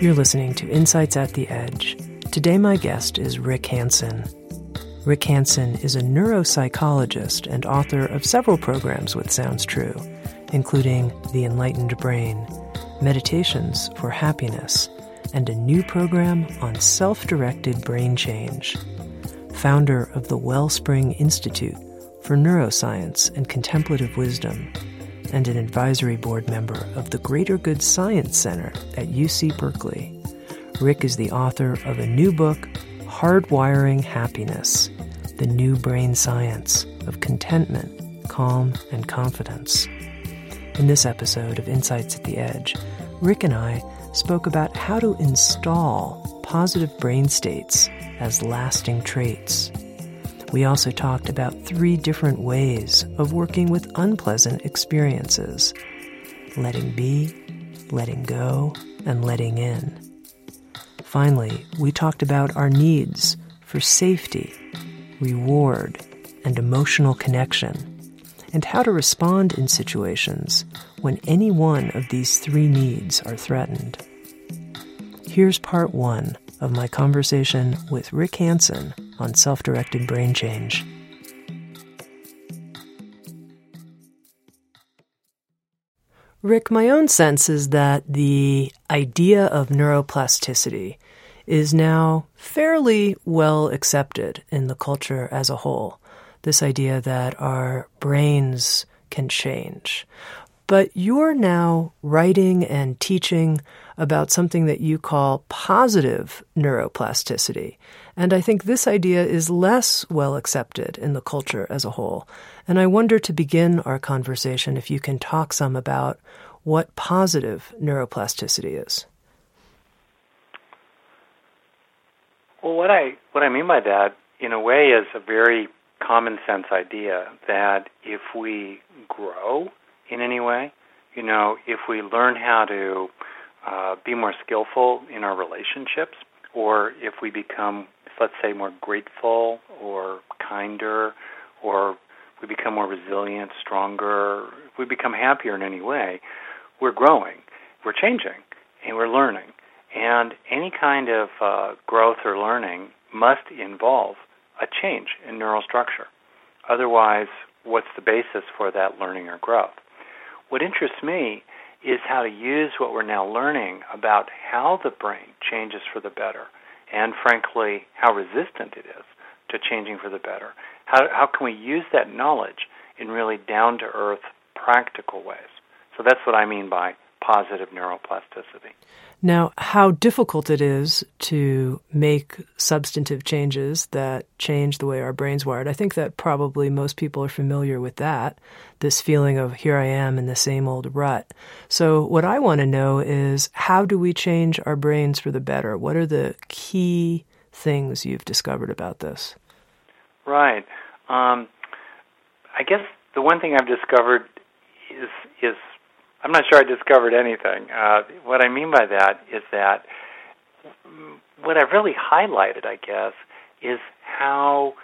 You're listening to Insights at the Edge. Today, my guest is Rick Hanson. Rick Hanson is a neuropsychologist and author of several programs with Sounds True, including The Enlightened Brain, Meditations for Happiness, and a new program on self directed brain change. Founder of the Wellspring Institute for Neuroscience and Contemplative Wisdom and an advisory board member of the Greater Good Science Center at UC Berkeley. Rick is the author of a new book, Hardwiring Happiness The New Brain Science of Contentment, Calm, and Confidence. In this episode of Insights at the Edge, Rick and I spoke about how to install positive brain states as lasting traits we also talked about three different ways of working with unpleasant experiences letting be, letting go, and letting in. Finally, we talked about our needs for safety, reward, and emotional connection, and how to respond in situations when any one of these three needs are threatened. Here's part one of my conversation with Rick Hanson on self directed brain change. Rick, my own sense is that the idea of neuroplasticity is now fairly well accepted in the culture as a whole. This idea that our brains can change. But you're now writing and teaching about something that you call positive neuroplasticity. And I think this idea is less well accepted in the culture as a whole. And I wonder to begin our conversation if you can talk some about what positive neuroplasticity is. Well, what I what I mean by that, in a way, is a very common sense idea that if we grow in any way. You know, if we learn how to uh, be more skillful in our relationships, or if we become, let's say, more grateful or kinder, or we become more resilient, stronger, if we become happier in any way, we're growing, we're changing, and we're learning. And any kind of uh, growth or learning must involve a change in neural structure. Otherwise, what's the basis for that learning or growth? What interests me is how to use what we're now learning about how the brain changes for the better, and frankly, how resistant it is to changing for the better. How, how can we use that knowledge in really down to earth, practical ways? So that's what I mean by positive neuroplasticity. Now, how difficult it is to make substantive changes that change the way our brain's wired. I think that probably most people are familiar with that, this feeling of here I am in the same old rut. So, what I want to know is how do we change our brains for the better? What are the key things you've discovered about this? Right. Um, I guess the one thing I've discovered is is I'm not sure I discovered anything. Uh, what I mean by that is that what I've really highlighted, I guess, is how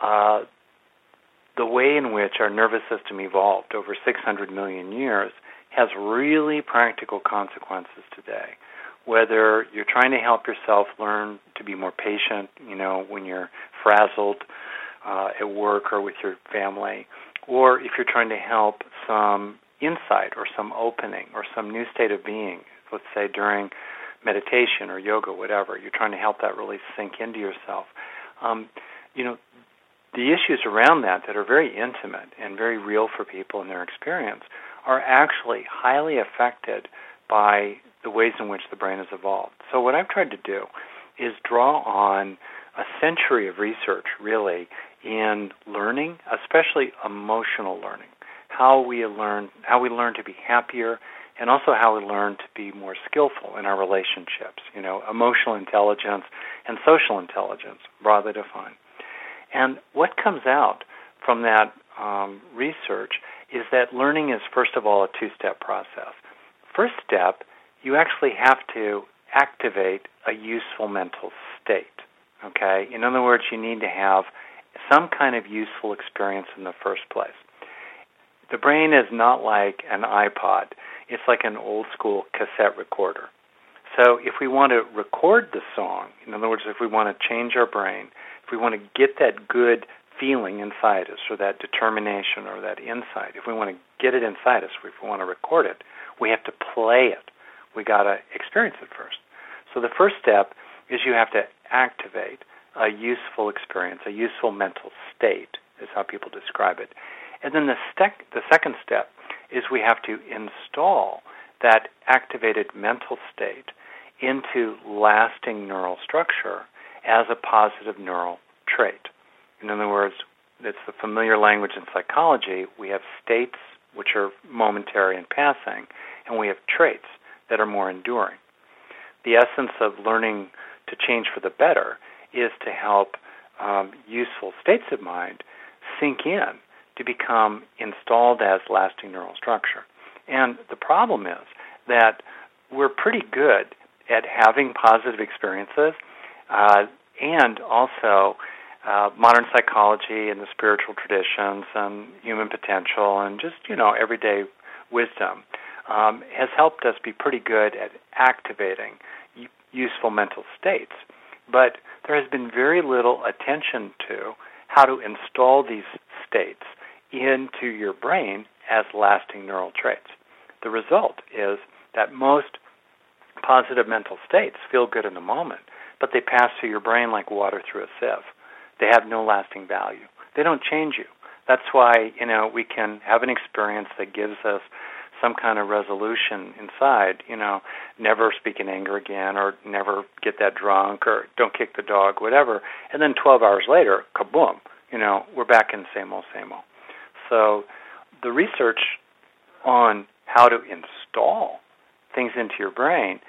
uh, the way in which our nervous system evolved over 600 million years has really practical consequences today. Whether you're trying to help yourself learn to be more patient, you know, when you're frazzled uh, at work or with your family, or if you're trying to help some insight or some opening or some new state of being, let's say during meditation or yoga, whatever, you're trying to help that really sink into yourself. Um, you know, the issues around that that are very intimate and very real for people in their experience are actually highly affected by the ways in which the brain has evolved. So what I've tried to do is draw on a century of research really in learning, especially emotional learning how we learn how we learn to be happier and also how we learn to be more skillful in our relationships, you know, emotional intelligence and social intelligence, broadly defined. And what comes out from that um, research is that learning is, first of all, a two step process. First step, you actually have to activate a useful mental state. Okay? In other words, you need to have some kind of useful experience in the first place. The brain is not like an iPod, it's like an old school cassette recorder. So if we want to record the song, in other words, if we want to change our brain, if we want to get that good feeling inside us or that determination or that insight, if we want to get it inside us, if we want to record it, we have to play it. We got to experience it first. So the first step is you have to activate a useful experience, a useful mental state, is how people describe it. And then the, the second step is we have to install that activated mental state into lasting neural structure as a positive neural trait. In other words, it's the familiar language in psychology. We have states which are momentary and passing, and we have traits that are more enduring. The essence of learning to change for the better is to help um, useful states of mind sink in to become installed as lasting neural structure. And the problem is that we're pretty good at having positive experiences uh, and also uh, modern psychology and the spiritual traditions and human potential and just, you know, everyday wisdom um, has helped us be pretty good at activating useful mental states. But there has been very little attention to how to install these states into your brain as lasting neural traits. The result is that most positive mental states feel good in the moment, but they pass through your brain like water through a sieve. They have no lasting value. They don't change you. That's why, you know, we can have an experience that gives us some kind of resolution inside, you know, never speak in anger again or never get that drunk or don't kick the dog, whatever. And then 12 hours later, kaboom, you know, we're back in the same old, same old. So the research on how to install things into your brain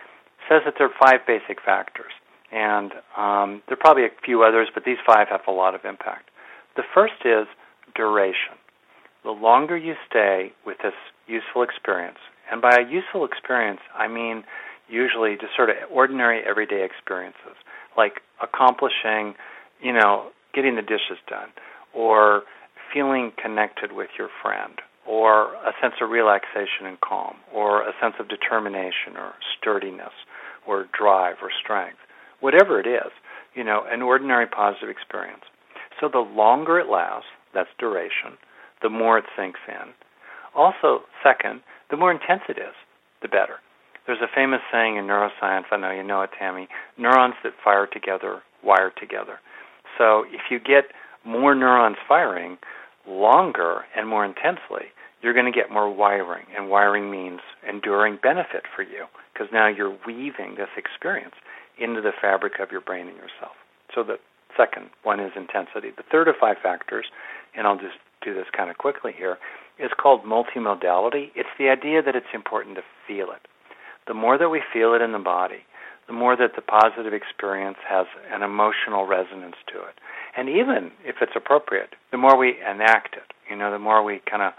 says that there are five basic factors. And um, there are probably a few others, but these five have a lot of impact. The first is duration. The longer you stay with this useful experience, and by a useful experience, I mean usually just sort of ordinary everyday experiences, like accomplishing, you know, getting the dishes done, or feeling connected with your friend, or a sense of relaxation and calm, or a sense of determination or sturdiness, or drive or strength, whatever it is, you know, an ordinary positive experience. So the longer it lasts, that's duration, the more it sinks in. Also, second, the more intense it is, the better. There's a famous saying in neuroscience, I know you know it, Tami neurons that fire together wire together. So if you get more neurons firing, longer and more intensely, you're going to get more wiring. And wiring means enduring benefit for you because now you're weaving this experience into the fabric of your brain and yourself. So the second one is intensity. The third of five factors, and I'll just do this kind of quickly here, is called multimodality. It's the idea that it's important to feel it. The more that we feel it in the body, the more that the positive experience has an emotional resonance to it. And even if it's appropriate, the more we enact it, you know, the more we kind of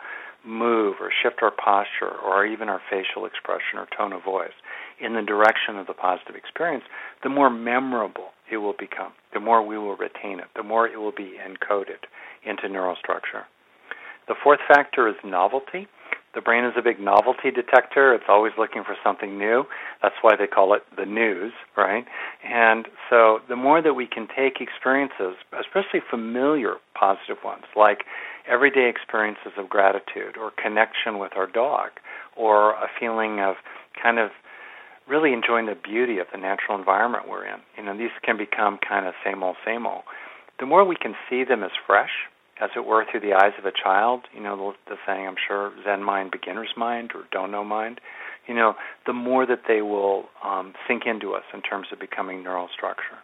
move or shift our posture or even our facial expression or tone of voice in the direction of the positive experience, the more memorable it will become, the more we will retain it, the more it will be encoded into neural structure. The fourth factor is novelty. The brain is a big novelty detector. It's always looking for something new. That's why they call it the news, right? And so the more that we can take experiences, especially familiar positive ones, like everyday experiences of gratitude or connection with our dog or a feeling of kind of really enjoying the beauty of the natural environment we're in. You know, these can become kind of same old, same old. The more we can see them as fresh, as it were, through the eyes of a child. You know, the, the saying, I'm sure, Zen mind, beginner's mind, or don't know mind. You know, the more that they will um, sink into us in terms of becoming neural structure.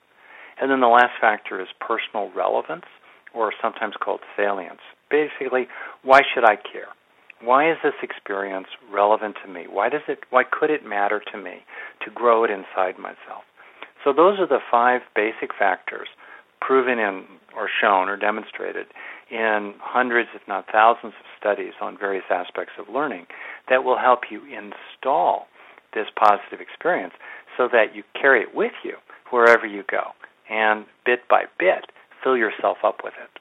And then the last factor is personal relevance, or sometimes called salience. Basically, why should I care? Why is this experience relevant to me? Why does it why could it matter to me to grow it inside myself? So those are the five basic factors proven in or shown or demonstrated in hundreds if not thousands of studies on various aspects of learning that will help you install this positive experience so that you carry it with you wherever you go and bit by bit fill yourself up with it.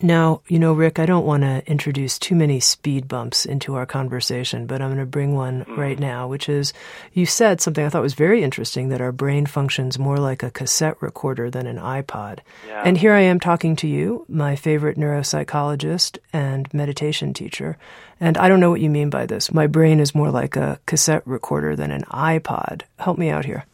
Now, you know, Rick, I don't want to introduce too many speed bumps into our conversation, but I'm going to bring one mm. right now, which is you said something I thought was very interesting that our brain functions more like a cassette recorder than an iPod. Yeah. And here I am talking to you, my favorite neuropsychologist and meditation teacher. And I don't know what you mean by this. My brain is more like a cassette recorder than an iPod. Help me out here.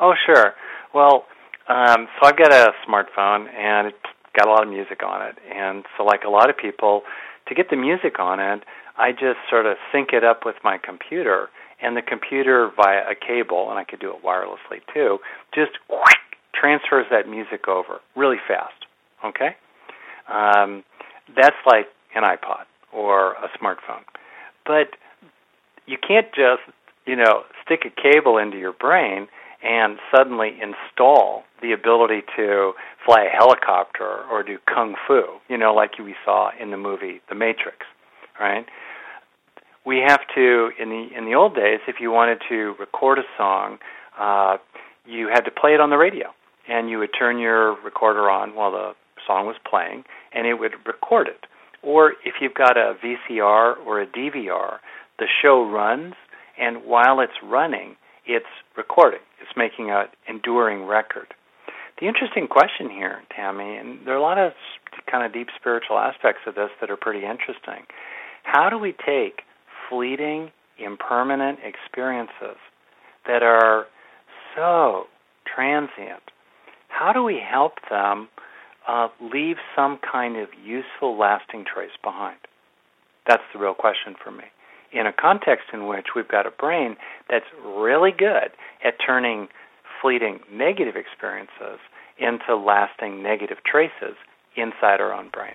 Oh, sure. Well, um, so I've got a smartphone, and it got a lot of music on it. And so, like a lot of people, to get the music on it, I just sort of sync it up with my computer, and the computer via a cable, and I could do it wirelessly too, just whoosh, transfers that music over really fast. Okay, um, that's like an iPod or a smartphone, but you can't just you know stick a cable into your brain and suddenly install the ability to fly a helicopter or do kung fu, you know, like we saw in the movie The Matrix, right? We have to in the in the old days, if you wanted to record a song, uh, you had to play it on the radio, and you would turn your recorder on while the song was playing, and it would record it. Or if you've got a VCR or a DVR, the show runs, and while it's running, it's recording. It's making an enduring record. The interesting question here, Tami, and there are a lot of kind of deep spiritual aspects of this that are pretty interesting. How do we take fleeting, impermanent experiences that are so transient? How do we help them uh, leave some kind of useful, lasting trace behind? That's the real question for me in a context in which we've got a brain that's really good at turning fleeting negative experiences into lasting negative traces inside our own brain.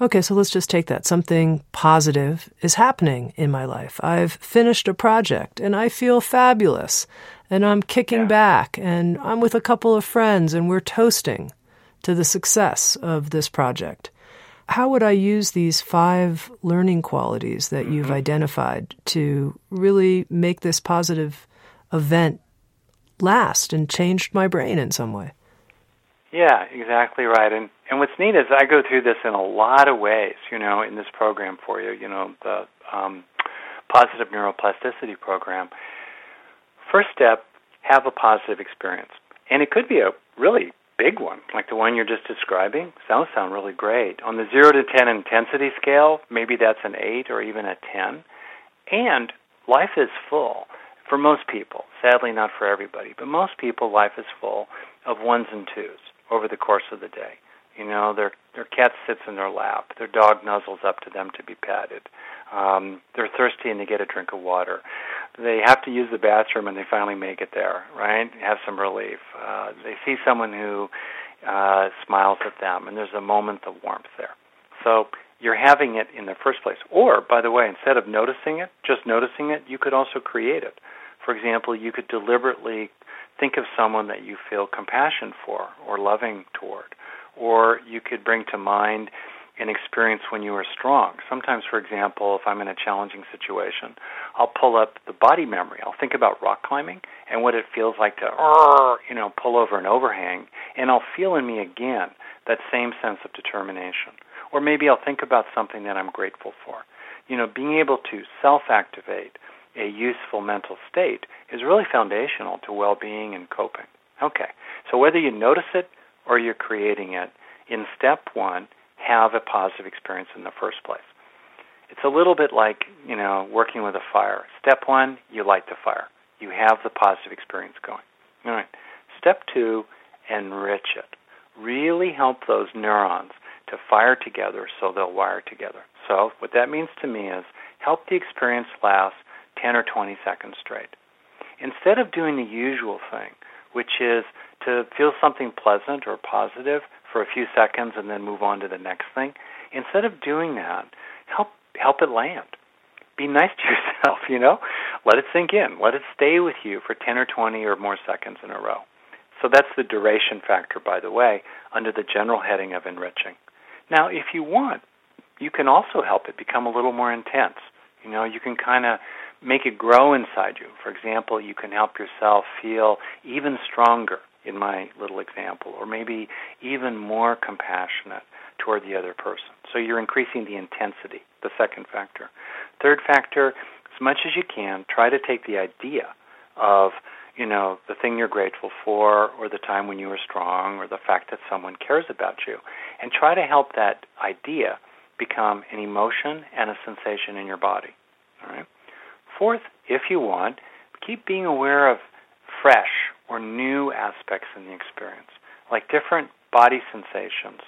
Okay, so let's just take that. Something positive is happening in my life. I've finished a project and I feel fabulous and I'm kicking yeah. back and I'm with a couple of friends and we're toasting to the success of this project. How would I use these five learning qualities that you've mm-hmm. identified to really make this positive event last and changed my brain in some way? Yeah, exactly right. And and what's neat is I go through this in a lot of ways, you know, in this program for you, you know, the um, positive neuroplasticity program. First step, have a positive experience. And it could be a really big one, like the one you're just describing, sounds sound really great. On the zero to ten intensity scale, maybe that's an eight or even a ten. And life is full for most people. Sadly, not for everybody, but most people, life is full of ones and twos over the course of the day. You know, their their cat sits in their lap, their dog nuzzles up to them to be patted. Um, they're thirsty and they get a drink of water. They have to use the bathroom and they finally make it there, right? Have some relief. Uh, they see someone who uh, smiles at them, and there's a moment of warmth there. So you're having it in the first place. Or, by the way, instead of noticing it, just noticing it, you could also create it. For example, you could deliberately think of someone that you feel compassion for or loving toward. Or you could bring to mind an experience when you were strong. Sometimes, for example, if I'm in a challenging situation, I'll pull up the body memory. I'll think about rock climbing and what it feels like to, you know, pull over an overhang, and I'll feel in me again that same sense of determination. Or maybe I'll think about something that I'm grateful for. You know, being able to self-activate a useful mental state is really foundational to well-being and coping. Okay, so whether you notice it or you're creating it, in step one, have a positive experience in the first place. It's a little bit like, you know, working with a fire. Step one, you light the fire. You have the positive experience going. All right. Step two, enrich it. Really help those neurons to fire together so they'll wire together. So, what that means to me is help the experience last 10 or 20 seconds straight. Instead of doing the usual thing, which is to feel something pleasant or positive for a few seconds and then move on to the next thing, instead of doing that, help help it land. Be nice to yourself, you know? Let it sink in. Let it stay with you for 10 or 20 or more seconds in a row. So that's the duration factor, by the way, under the general heading of enriching. Now, if you want, you can also help it become a little more intense. You know, you can kind of make it grow inside you. For example, you can help yourself feel even stronger in my little example, or maybe even more compassionate toward the other person. So you're increasing the intensity, the second factor. Third factor, as much as you can, try to take the idea of, you know, the thing you're grateful for, or the time when you were strong, or the fact that someone cares about you, and try to help that idea become an emotion and a sensation in your body. All right. Fourth, if you want, keep being aware of fresh or new aspects in the experience, like different body sensations,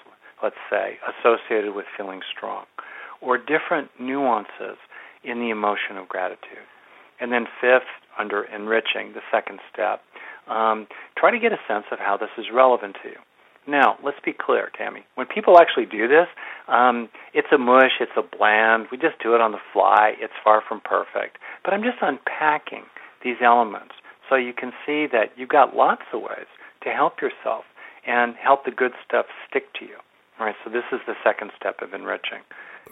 let's say, associated with feeling strong, or different nuances in the emotion of gratitude. And then, fifth, under enriching, the second step, um, try to get a sense of how this is relevant to you. Now, let's be clear, Tami. When people actually do this, um, it's a mush, it's a bland. We just do it on the fly. It's far from perfect. But I'm just unpacking these elements so you can see that you've got lots of ways to help yourself and help the good stuff stick to you. All right, so this is the second step of enriching.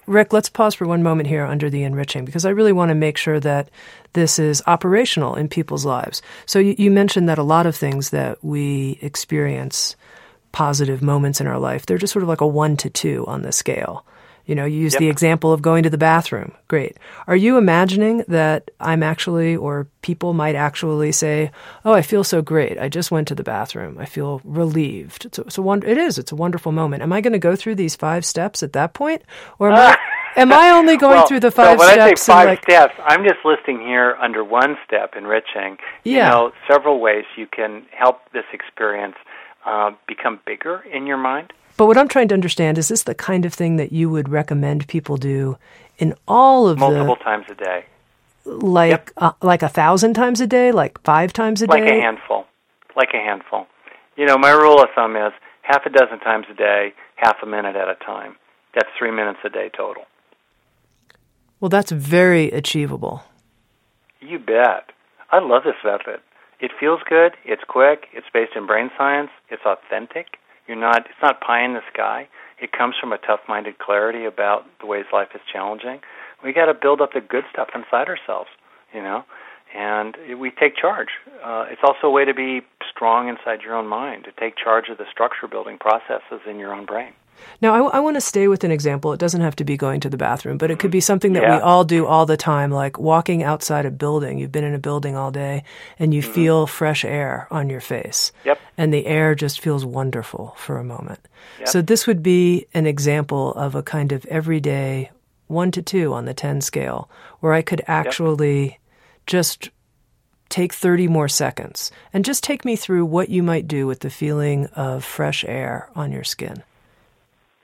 Rick, let's pause for one moment here under the enriching because I really want to make sure that this is operational in people's lives. So you, you mentioned that a lot of things that we experience positive moments in our life. They're just sort of like a one to two on the scale. You know, you use yep. the example of going to the bathroom. Great. Are you imagining that I'm actually, or people might actually say, "Oh, I feel so great. I just went to the bathroom. I feel relieved." It's a, it's a wonder. It is. It's a wonderful moment. Am I going to go through these five steps at that point, or am, uh, I, am I only going well, through the five so when steps? I say five like, steps, I'm just listing here under one step, enriching. Yeah. You know, several ways you can help this experience uh, become bigger in your mind. But what I'm trying to understand is this the kind of thing that you would recommend people do in all of multiple the, times a day, like yep. uh, like a thousand times a day, like five times a like day, like a handful, like a handful. You know, my rule of thumb is half a dozen times a day, half a minute at a time. That's three minutes a day total. Well, that's very achievable. You bet. I love this method. It feels good. It's quick. It's based in brain science. It's authentic. You're not. It's not pie in the sky. It comes from a tough-minded clarity about the ways life is challenging. We got to build up the good stuff inside ourselves, you know, and we take charge. Uh, it's also a way to be strong inside your own mind, to take charge of the structure-building processes in your own brain. Now, I, I want to stay with an example. It doesn't have to be going to the bathroom, but it could be something that yeah. we all do all the time, like walking outside a building. You've been in a building all day and you mm-hmm. feel fresh air on your face. Yep. And the air just feels wonderful for a moment. Yep. So, this would be an example of a kind of everyday one to two on the 10 scale where I could actually yep. just take 30 more seconds and just take me through what you might do with the feeling of fresh air on your skin.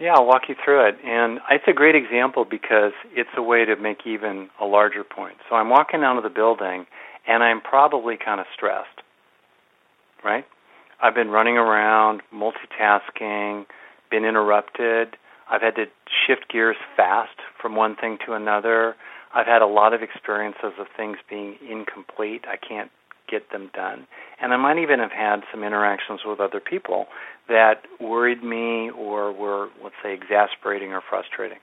Yeah, I'll walk you through it. And it's a great example because it's a way to make even a larger point. So I'm walking out of the building and I'm probably kind of stressed, right? I've been running around, multitasking, been interrupted. I've had to shift gears fast from one thing to another. I've had a lot of experiences of things being incomplete. I can't get them done. And I might even have had some interactions with other people that worried me or were, let's say, exasperating or frustrating.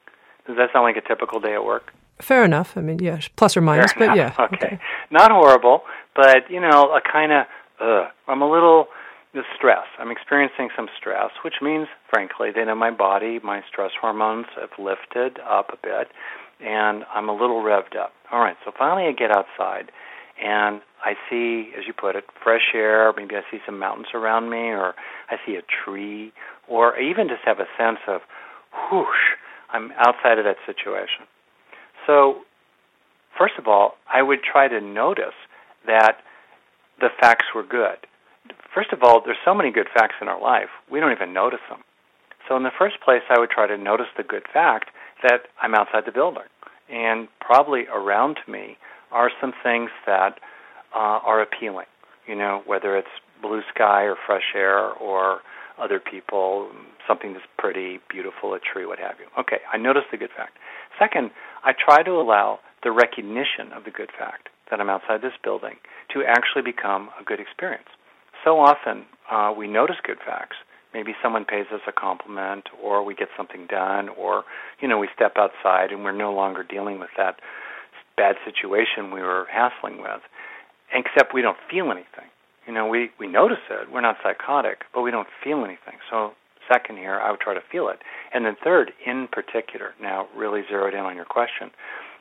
Does that sound like a typical day at work? Fair enough. I mean, yeah, plus or minus, Fair but enough. yeah. Okay. okay. Not horrible, but, you know, a kind of, uh, I'm a little the stress. I'm experiencing some stress, which means, frankly, that in my body, my stress hormones have lifted up a bit, and I'm a little revved up. All right, so finally I get outside, and I see, as you put it, fresh air. Maybe I see some mountains around me, or I see a tree, or even just have a sense of, whoosh, I'm outside of that situation. So, first of all, I would try to notice that the facts were good. First of all, there's so many good facts in our life, we don't even notice them. So, in the first place, I would try to notice the good fact that I'm outside the building. And probably around me are some things that uh, are appealing. You know, whether it's blue sky or fresh air or other people, something that's pretty, beautiful, a tree, what have you. Okay, I noticed the good fact. Second, I try to allow the recognition of the good fact that I'm outside this building to actually become a good experience. So often uh, we notice good facts. Maybe someone pays us a compliment, or we get something done, or you know we step outside and we're no longer dealing with that bad situation we were hassling with. Except we don't feel anything. You know, we we notice it. We're not psychotic, but we don't feel anything. So second here, I would try to feel it. And then third, in particular, now really zeroed in on your question,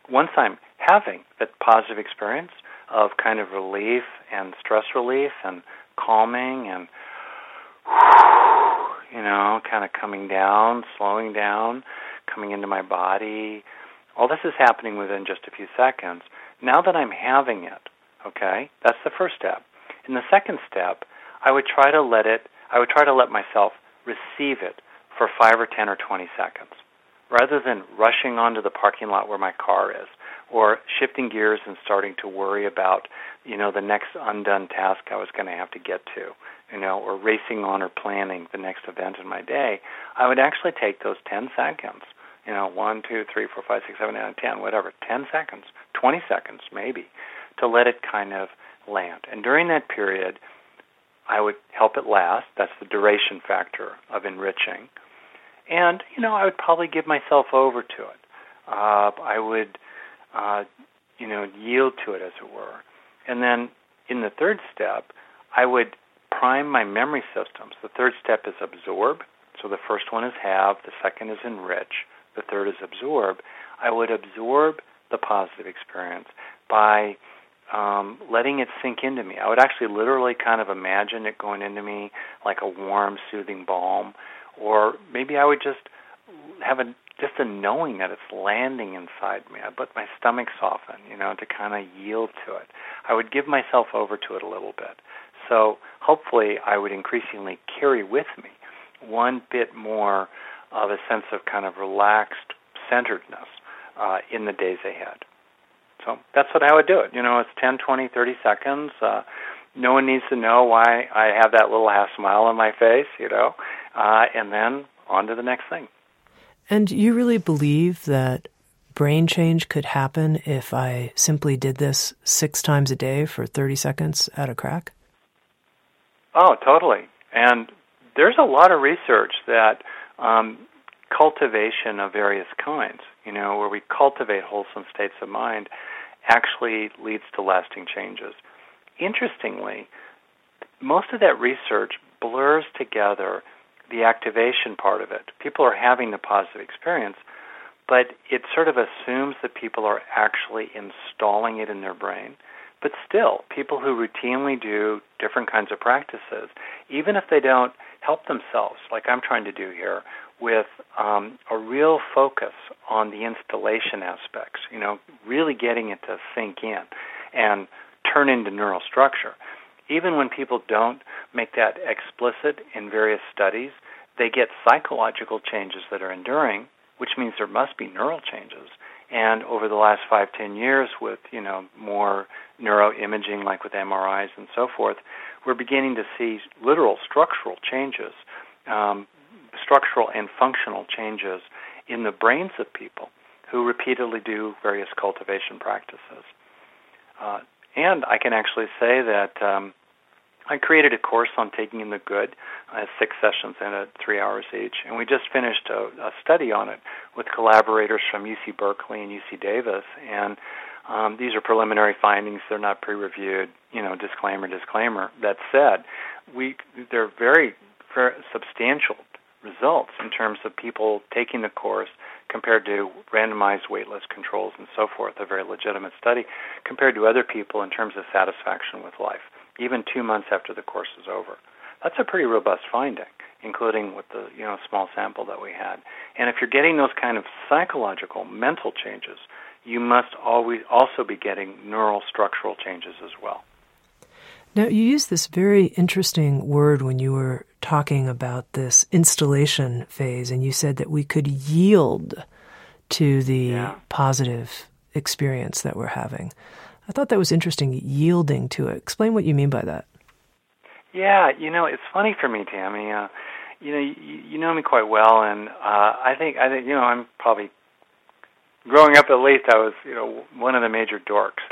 once I'm having that positive experience of kind of relief and stress relief and calming and you know, kind of coming down, slowing down, coming into my body. All this is happening within just a few seconds. Now that I'm having it, okay, that's the first step. In the second step, I would try to let it, I would try to let myself receive it for 5 or 10 or 20 seconds rather than rushing onto the parking lot where my car is or shifting gears and starting to worry about you know the next undone task I was going to have to get to you know or racing on or planning the next event in my day I would actually take those 10 seconds you know one two three four five six seven eight nine ten whatever 10 seconds 20 seconds maybe to let it kind of land and during that period I would help it last that's the duration factor of enriching and you know I would probably give myself over to it. Uh, I would, uh, you know, yield to it as it were, and then in the third step, I would prime my memory systems. The third step is absorb. So the first one is have, the second is enrich, the third is absorb. I would absorb the positive experience by um, letting it sink into me. I would actually literally kind of imagine it going into me like a warm, soothing balm or maybe I would just have a just a knowing that it's landing inside me. I'd let my stomach soften, you know, to kind of yield to it. I would give myself over to it a little bit. So hopefully, I would increasingly carry with me one bit more of a sense of kind of relaxed centeredness uh, in the days ahead. So that's what I would do it. You know, it's 10, 20, 30 seconds. Uh, no one needs to know why I have that little half smile on my face, you know, uh, and then on to the next thing. And you really believe that brain change could happen if I simply did this six times a day for 30 seconds at a crack? Oh, totally. And there's a lot of research that um, cultivation of various kinds, you know, where we cultivate wholesome states of mind, actually leads to lasting changes. Interestingly, most of that research blurs together the activation part of it. People are having the positive experience, but it sort of assumes that people are actually installing it in their brain. But still, people who routinely do different kinds of practices, even if they don't help themselves, like I'm trying to do here, with um, a real focus on the installation aspects, you know, really getting it to sink in and turn into neural structure. Even when people don't make that explicit in various studies, they get psychological changes that are enduring, which means there must be neural changes. And over the last five, ten years, with you know more neuroimaging, like with MRIs and so forth, we're beginning to see literal structural changes, um, structural and functional changes in the brains of people who repeatedly do various cultivation practices. Uh, and I can actually say that um, I created a course on taking in the good, uh, six sessions in it, three hours each, and we just finished a, a study on it with collaborators from UC Berkeley and UC Davis. And um, these are preliminary findings; they're not peer-reviewed. You know, disclaimer, disclaimer. That said, we they're very, very substantial results in terms of people taking the course compared to randomized waitlist controls and so forth, a very legitimate study, compared to other people in terms of satisfaction with life, even two months after the course is over. That's a pretty robust finding, including with the you know small sample that we had. And if you're getting those kind of psychological, mental changes, you must always also be getting neural structural changes as well. Now, you used this very interesting word when you were talking about this installation phase, and you said that we could yield to the yeah. positive experience that we're having. I thought that was interesting, yielding to it. Explain what you mean by that. Yeah, you know, it's funny for me, Tami. Uh, you know, you, you know me quite well, and uh, I think I think you know I'm probably growing up, at least, I was you know one of the major dorks,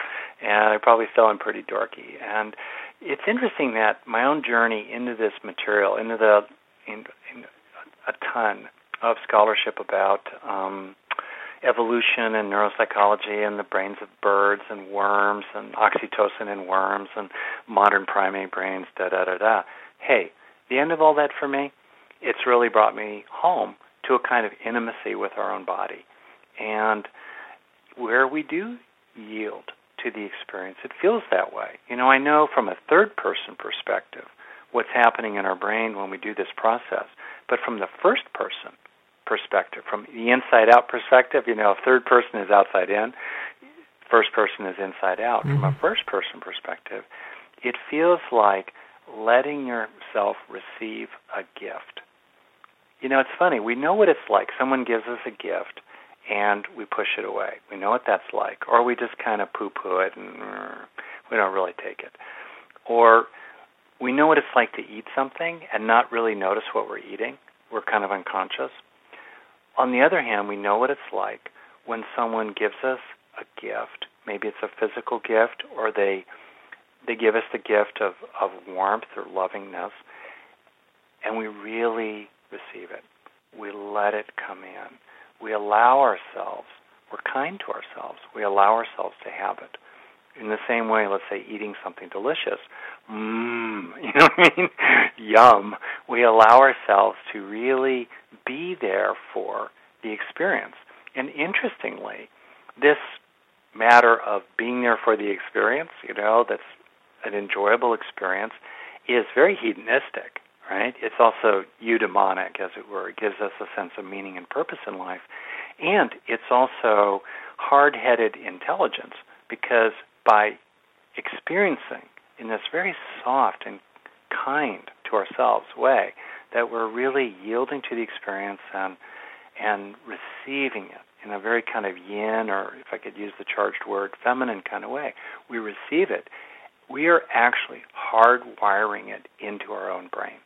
and I probably still am pretty dorky. And it's interesting that my own journey into this material, into the in, in a ton of scholarship about um, evolution and neuropsychology and the brains of birds and worms and oxytocin in worms and modern primate brains, da da da da. Hey, the end of all that for me, it's really brought me home to a kind of intimacy with our own body. And where we do yield to the experience, it feels that way. You know, I know from a third person perspective what's happening in our brain when we do this process. But from the first person perspective, from the inside out perspective, you know, third person is outside in, first person is inside out. Mm-hmm. From a mm-hmm. first person perspective, it feels like letting yourself receive a gift. You know, it's funny. We know what it's like. Someone gives us a gift and we push it away. We know what that's like. Or we just kind of poo poo it and uh, we don't really take it. Or we know what it's like to eat something and not really notice what we're eating. We're kind of unconscious. On the other hand, we know what it's like when someone gives us a gift. Maybe it's a physical gift or they they give us the gift of, of warmth or lovingness and we really receive it. We let it come in. We allow ourselves, we're kind to ourselves. We allow ourselves to have it. In the same way, let's say eating something delicious. Mmm, you know what I mean? Yum. We allow ourselves to really be there for the experience. And interestingly, this matter of being there for the experience, you know, that's an enjoyable experience, is very hedonistic, right? It's also eudaimonic, as it were. It gives us a sense of meaning and purpose in life. And it's also hard headed intelligence because by experiencing in this very soft and kind to ourselves way that we're really yielding to the experience and and receiving it in a very kind of yin or if I could use the charged word feminine kind of way. We receive it. We are actually hardwiring it into our own brain.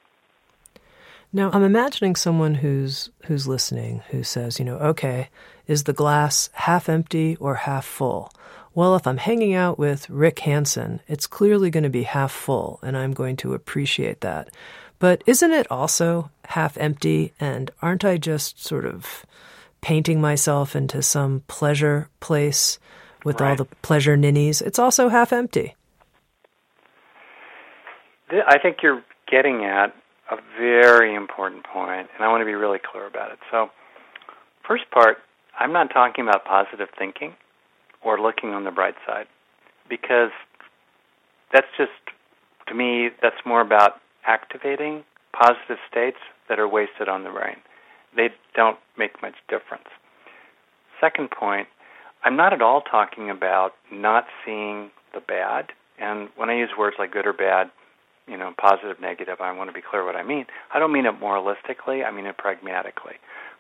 Now, I'm imagining someone who's who's listening who says, you know, okay, is the glass half empty or half full? Well, if I'm hanging out with Rick Hanson, it's clearly going to be half full, and I'm going to appreciate that. But isn't it also half empty, and aren't I just sort of painting myself into some pleasure place with right. all the pleasure ninnies? It's also half empty. I think you're getting at a very important point, and I want to be really clear about it. So, first part, I'm not talking about positive thinking or looking on the bright side because that's just, to me, that's more about activating positive states that are wasted on the brain. They don't make much difference. Second point, I'm not at all talking about not seeing the bad. And when I use words like good or bad, you know, positive, negative, I want to be clear what I mean. I don't mean it moralistically, I mean it pragmatically.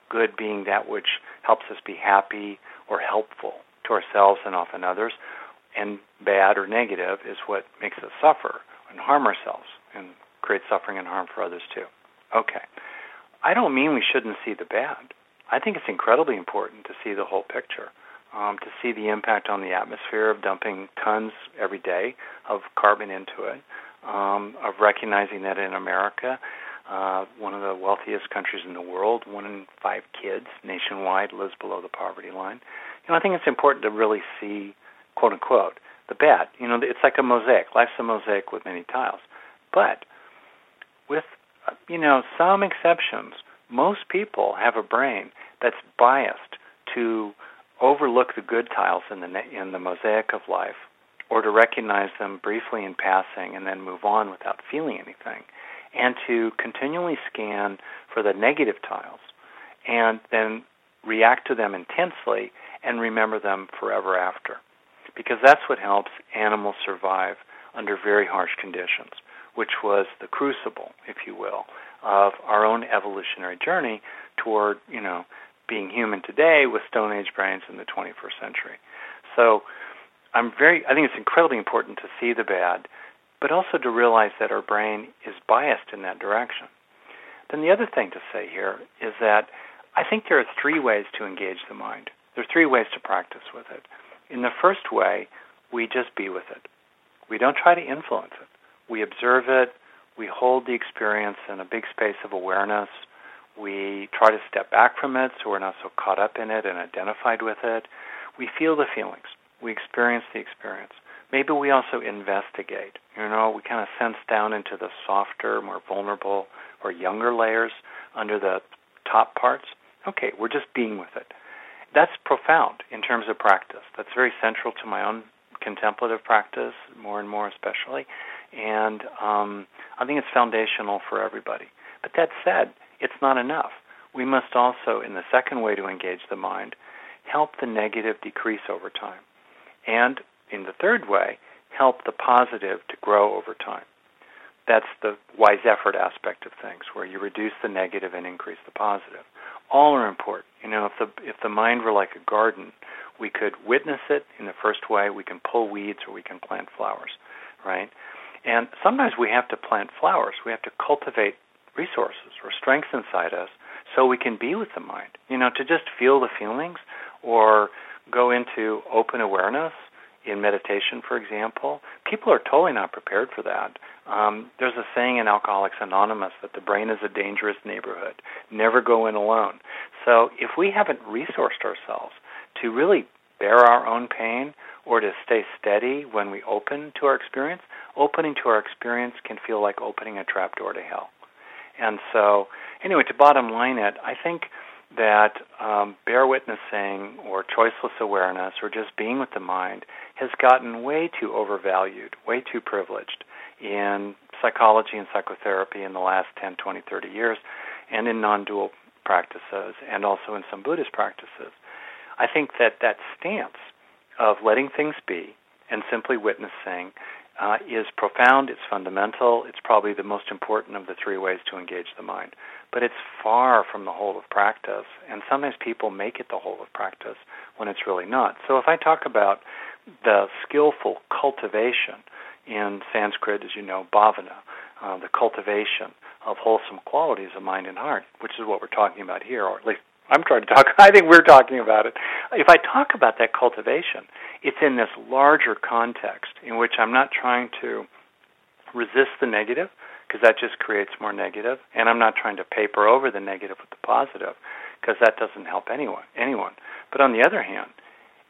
Good being that which helps us be happy or helpful to ourselves and often others, and bad or negative is what makes us suffer and harm ourselves and create suffering and harm for others too. Okay. I don't mean we shouldn't see the bad. I think it's incredibly important to see the whole picture, um, to see the impact on the atmosphere of dumping tons every day of carbon into it, um, of recognizing that in America, uh, one of the wealthiest countries in the world, one in five kids nationwide lives below the poverty line. You know, I think it's important to really see, quote unquote, the bad. You know, it's like a mosaic. Life's a mosaic with many tiles. But with, you know, some exceptions, most people have a brain that's biased to overlook the good tiles in the in the mosaic of life or to recognize them briefly in passing and then move on without feeling anything, and to continually scan for the negative tiles and then react to them intensely and remember them forever after. Because that's what helps animals survive under very harsh conditions, which was the crucible, if you will, of our own evolutionary journey toward, you know, being human today with Stone Age brains in the 21st century. So I'm very I think it's incredibly important to see the bad, but also to realize that our brain is biased in that direction. Then the other thing to say here is that I think there are three ways to engage the mind. There are three ways to practice with it. In the first way, we just be with it. We don't try to influence it. We observe it. We hold the experience in a big space of awareness. We try to step back from it so we're not so caught up in it and identified with it. We feel the feelings. We experience the experience. Maybe we also investigate. You know, we kind of sense down into the softer, more vulnerable, or younger layers under the top parts. Okay, we're just being with it. That's profound in terms of practice. That's very central to my own contemplative practice, more and more especially. And um, I think it's foundational for everybody. But that said, it's not enough. We must also, in the second way to engage the mind, help the negative decrease over time. And in the third way, help the positive to grow over time. That's the wise effort aspect of things, where you reduce the negative and increase the positive. All are important. You know, if the if the mind were like a garden, we could witness it in the first way. We can pull weeds or we can plant flowers, right? And sometimes we have to plant flowers. We have to cultivate resources or strengths inside us so we can be with the mind. You know, to just feel the feelings or go into open awareness in meditation, for example, people are totally not prepared for that. Um, there's a saying in Alcoholics Anonymous that the brain is a dangerous neighborhood. Never go in alone. So if we haven't resourced ourselves to really bear our own pain or to stay steady when we open to our experience, opening to our experience can feel like opening a trap door to hell. And so, anyway, to bottom line it, I think that um, bare witnessing or choiceless awareness or just being with the mind has gotten way too overvalued, way too privileged in psychology and psychotherapy in the last 10, 20, 30 years, and in non dual practices, and also in some Buddhist practices. I think that that stance of letting things be and simply witnessing uh, is profound, it's fundamental, it's probably the most important of the three ways to engage the mind. But it's far from the whole of practice, and sometimes people make it the whole of practice when it's really not. So if I talk about the skillful cultivation in Sanskrit, as you know, bhavana, uh, the cultivation of wholesome qualities of mind and heart, which is what we're talking about here, or at least I'm trying to talk, I think we're talking about it. If I talk about that cultivation, it's in this larger context in which I'm not trying to resist the negative, because that just creates more negative, and I'm not trying to paper over the negative with the positive, because that doesn't help anyone. Anyone. But on the other hand,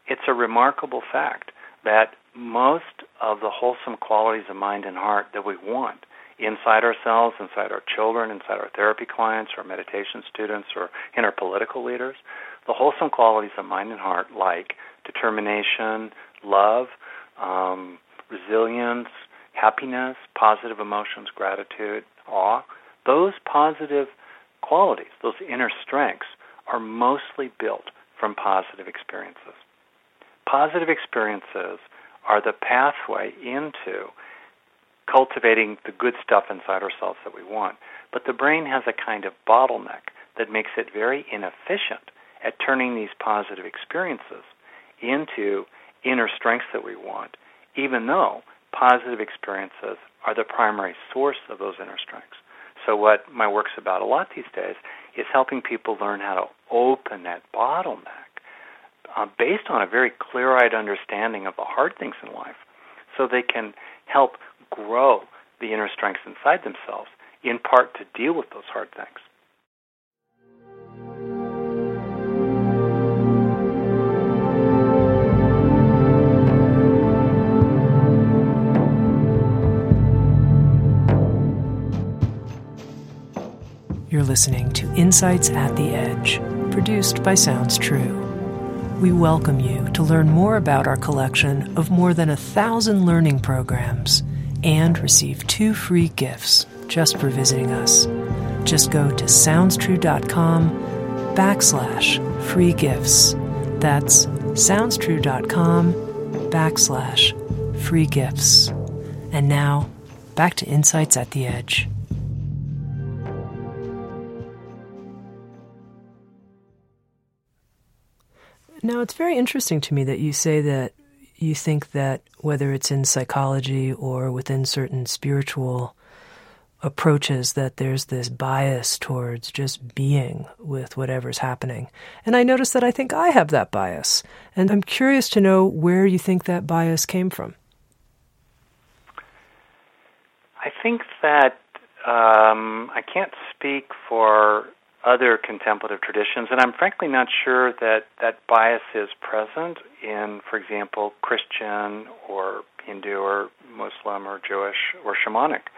it's a remarkable fact that most of the wholesome qualities of mind and heart that we want inside ourselves, inside our children, inside our therapy clients, our meditation students, or in our political leaders, the wholesome qualities of mind and heart, like determination, love, um, resilience, happiness, positive emotions, gratitude, awe, those positive qualities, those inner strengths, are mostly built from positive experiences. Positive experiences are the pathway into cultivating the good stuff inside ourselves that we want. But the brain has a kind of bottleneck that makes it very inefficient at turning these positive experiences into inner strengths that we want, even though positive experiences are the primary source of those inner strengths. So, what my work's about a lot these days is helping people learn how to open that bottleneck uh, based on a very clear eyed understanding of the hard things in life so they can help grow the inner strengths inside themselves, in part to deal with those hard things. You're listening to Insights at the Edge, produced by Sounds True. We welcome you to learn more about our collection of more than a thousand learning programs and receive two free gifts just for visiting us. Just go to soundstrue.com backslash free gifts. That's soundstrue.com backslash free gifts. And now, back to Insights at the Edge. Now, it's very interesting to me that you say that you think that whether it's in psychology or within certain spiritual approaches that there's this bias towards just being with whatever's happening. And I notice that I think I have that bias. And I'm curious to know where you think that bias came from. I think that um, I can't speak for other contemplative traditions, and I'm frankly not sure that that bias is present in, for example, Christian or Hindu or Muslim or Jewish or shamanic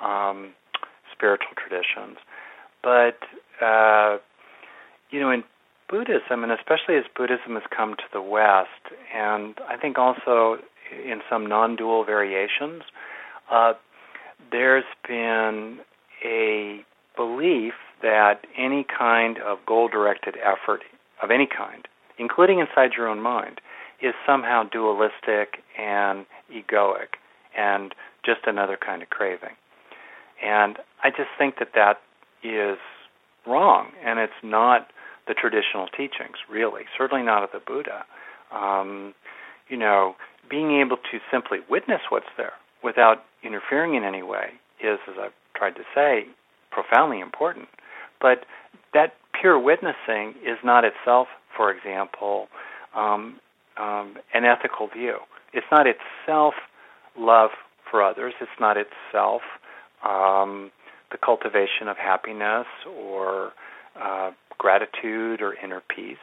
um, spiritual traditions. But uh, you know, in Buddhism, and especially as Buddhism has come to the West, and I think also in some non-dual variations, uh, there's been a belief that any kind of goal-directed effort of any kind, including inside your own mind, is somehow dualistic and egoic and just another kind of craving. And I just think that that is wrong, and it's not the traditional teachings, really. Certainly not of the Buddha. Um, you know, being able to simply witness what's there without interfering in any way is, as I've tried to say, profoundly important. But that pure witnessing is not itself, for example, um, um, an ethical view. It's not itself love for others. It's not itself um, the cultivation of happiness or uh, gratitude or inner peace.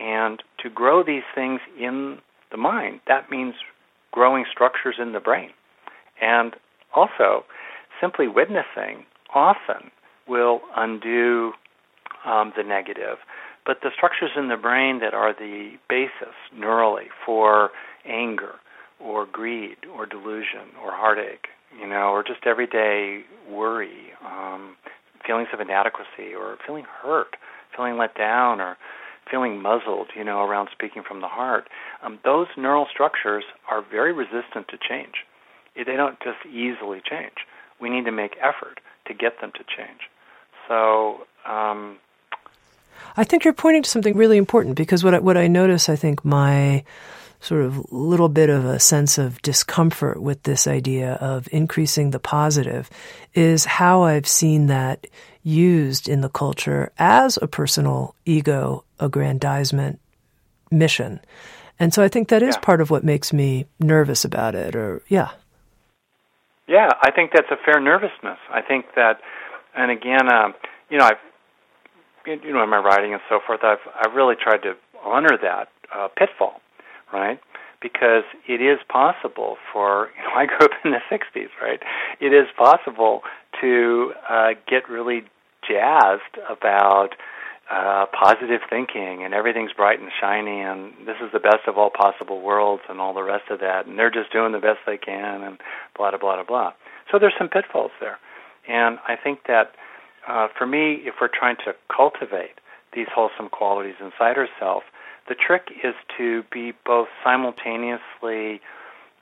And to grow these things in the mind, that means growing structures in the brain. And also, simply witnessing often will undo um, the negative. But the structures in the brain that are the basis neurally for anger or greed or delusion or heartache, you know, or just everyday worry, um, feelings of inadequacy or feeling hurt, feeling let down or feeling muzzled, you know, around speaking from the heart, um, those neural structures are very resistant to change. They don't just easily change. We need to make effort to get them to change. So, um, I think you're pointing to something really important because what I, what I notice, I think my sort of little bit of a sense of discomfort with this idea of increasing the positive is how I've seen that used in the culture as a personal ego aggrandizement mission. And so I think that is yeah. part of what makes me nervous about it or yeah. Yeah, I think that's a fair nervousness. I think that and again, um, you know, I've you know in my writing and so forth, I've I've really tried to honor that uh, pitfall right? Because it is possible for, you know, I grew up in the 60s, right? It is possible to uh, get really jazzed about uh, positive thinking and everything's bright and shiny and this is the best of all possible worlds and all the rest of that and they're just doing the best they can and blah blah blah blah. So there's some pitfalls there, and I think that uh, for me, if we're trying to cultivate these wholesome qualities inside ourselves, the trick is to be both simultaneously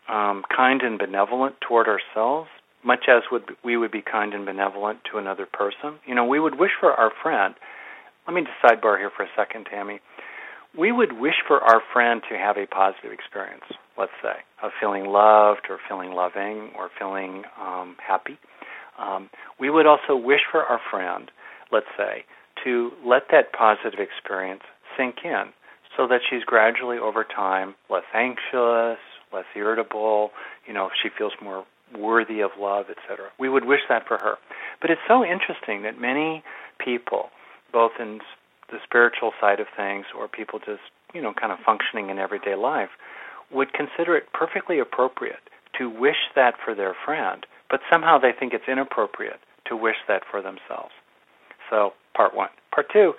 um, kind and benevolent toward ourselves, much as would we would be kind and benevolent to another person. You know, we would wish for our friend. Let me just sidebar here for a second, Tami. We would wish for our friend to have a positive experience, let's say, of feeling loved or feeling loving or feeling um, happy. Um, we would also wish for our friend, let's say, to let that positive experience sink in so that she's gradually over time less anxious, less irritable, you know, she feels more worthy of love, etc. We would wish that for her. But it's so interesting that many people, both in the spiritual side of things or people just, you know, kind of functioning in everyday life, would consider it perfectly appropriate to wish that for their friend, but somehow they think it's inappropriate to wish that for themselves. So, part one. Part two,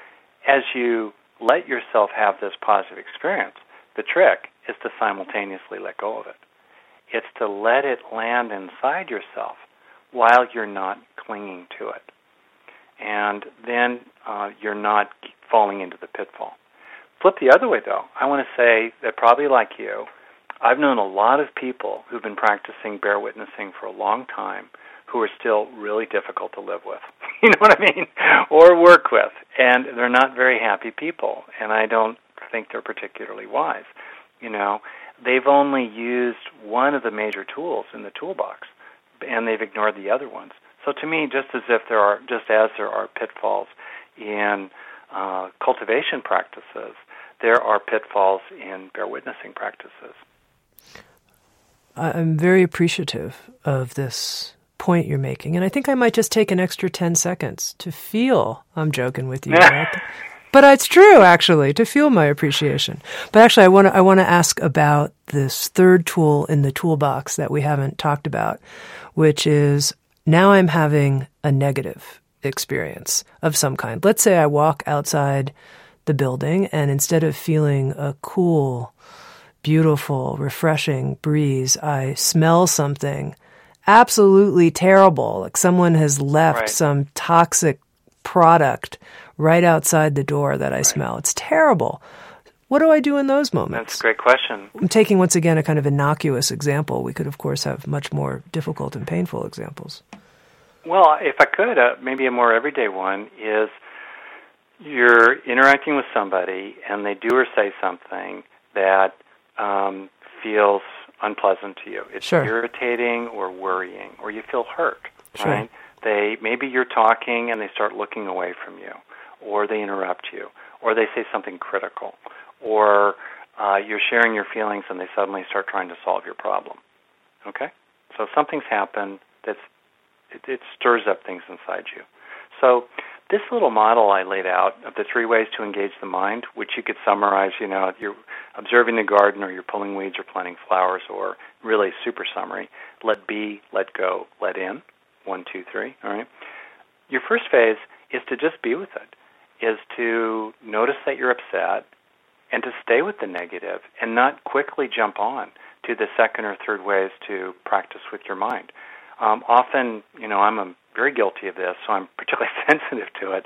as you let yourself have this positive experience. The trick is to simultaneously let go of it. It's to let it land inside yourself while you're not clinging to it. And then uh, you're not falling into the pitfall. Flip the other way, though. I want to say that probably like you, I've known a lot of people who've been practicing bear witnessing for a long time who are still really difficult to live with. you know what I mean? Or work with. And they're not very happy people. And I don't think they're particularly wise. You know, they've only used one of the major tools in the toolbox and they've ignored the other ones. So to me, just as if there are, just as there are pitfalls in uh, cultivation practices, there are pitfalls in bear witnessing practices. I'm very appreciative of this point you're making, and I think I might just take an extra 10 seconds to feel. I'm joking with you, but it's true actually to feel my appreciation. But actually, I want to I want to ask about this third tool in the toolbox that we haven't talked about, which is now I'm having a negative experience of some kind. Let's say I walk outside the building and instead of feeling a cool, beautiful, refreshing breeze, I smell something absolutely terrible. Like someone has left right. some toxic product right outside the door that I right. smell. It's terrible. What do I do in those moments? That's a great question. I'm taking once again a kind of innocuous example. We could, of course, have much more difficult and painful examples. Well, if I could, uh, maybe a more everyday one is you're interacting with somebody and they do or say something that um, feels unpleasant to you. It's sure. irritating or worrying, or you feel hurt. Sure. Right? They maybe you're talking and they start looking away from you, or they interrupt you, or they say something critical, or uh, you're sharing your feelings and they suddenly start trying to solve your problem. Okay, so something's happened that's it, it stirs up things inside you. So this little model I laid out of the three ways to engage the mind, which you could summarize, you know, you're observing the garden or you're pulling weeds or planting flowers, or really super summary, let be, let go, let in, one, two, three, all right? Your first phase is to just be with it, is to notice that you're upset and to stay with the negative and not quickly jump on to the second or third ways to practice with your mind. Um, often, you know, I'm a, very guilty of this, so I'm particularly sensitive to it.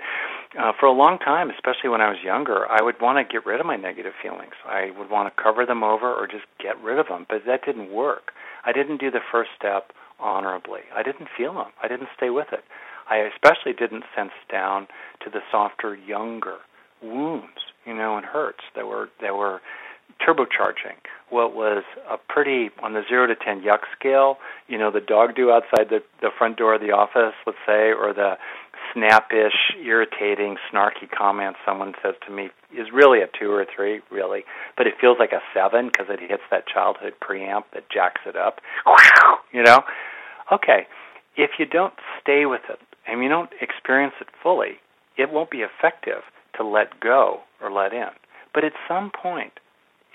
Uh, for a long time, especially when I was younger, I would want to get rid of my negative feelings. I would want to cover them over or just get rid of them, but that didn't work. I didn't do the first step honorably. I didn't feel them. I didn't stay with it. I especially didn't sense down to the softer, younger wounds, you know, and hurts that were that were turbocharging what was a pretty on the zero to ten yuck scale. You know, the dog do outside the the front door of the office, let's say, or the snappish, irritating, snarky comment someone says to me is really a two or three, really, but it feels like a seven because it hits that childhood preamp that jacks it up. You know, okay. If you don't stay with it and you don't experience it fully, it won't be effective to let go or let in. But at some point,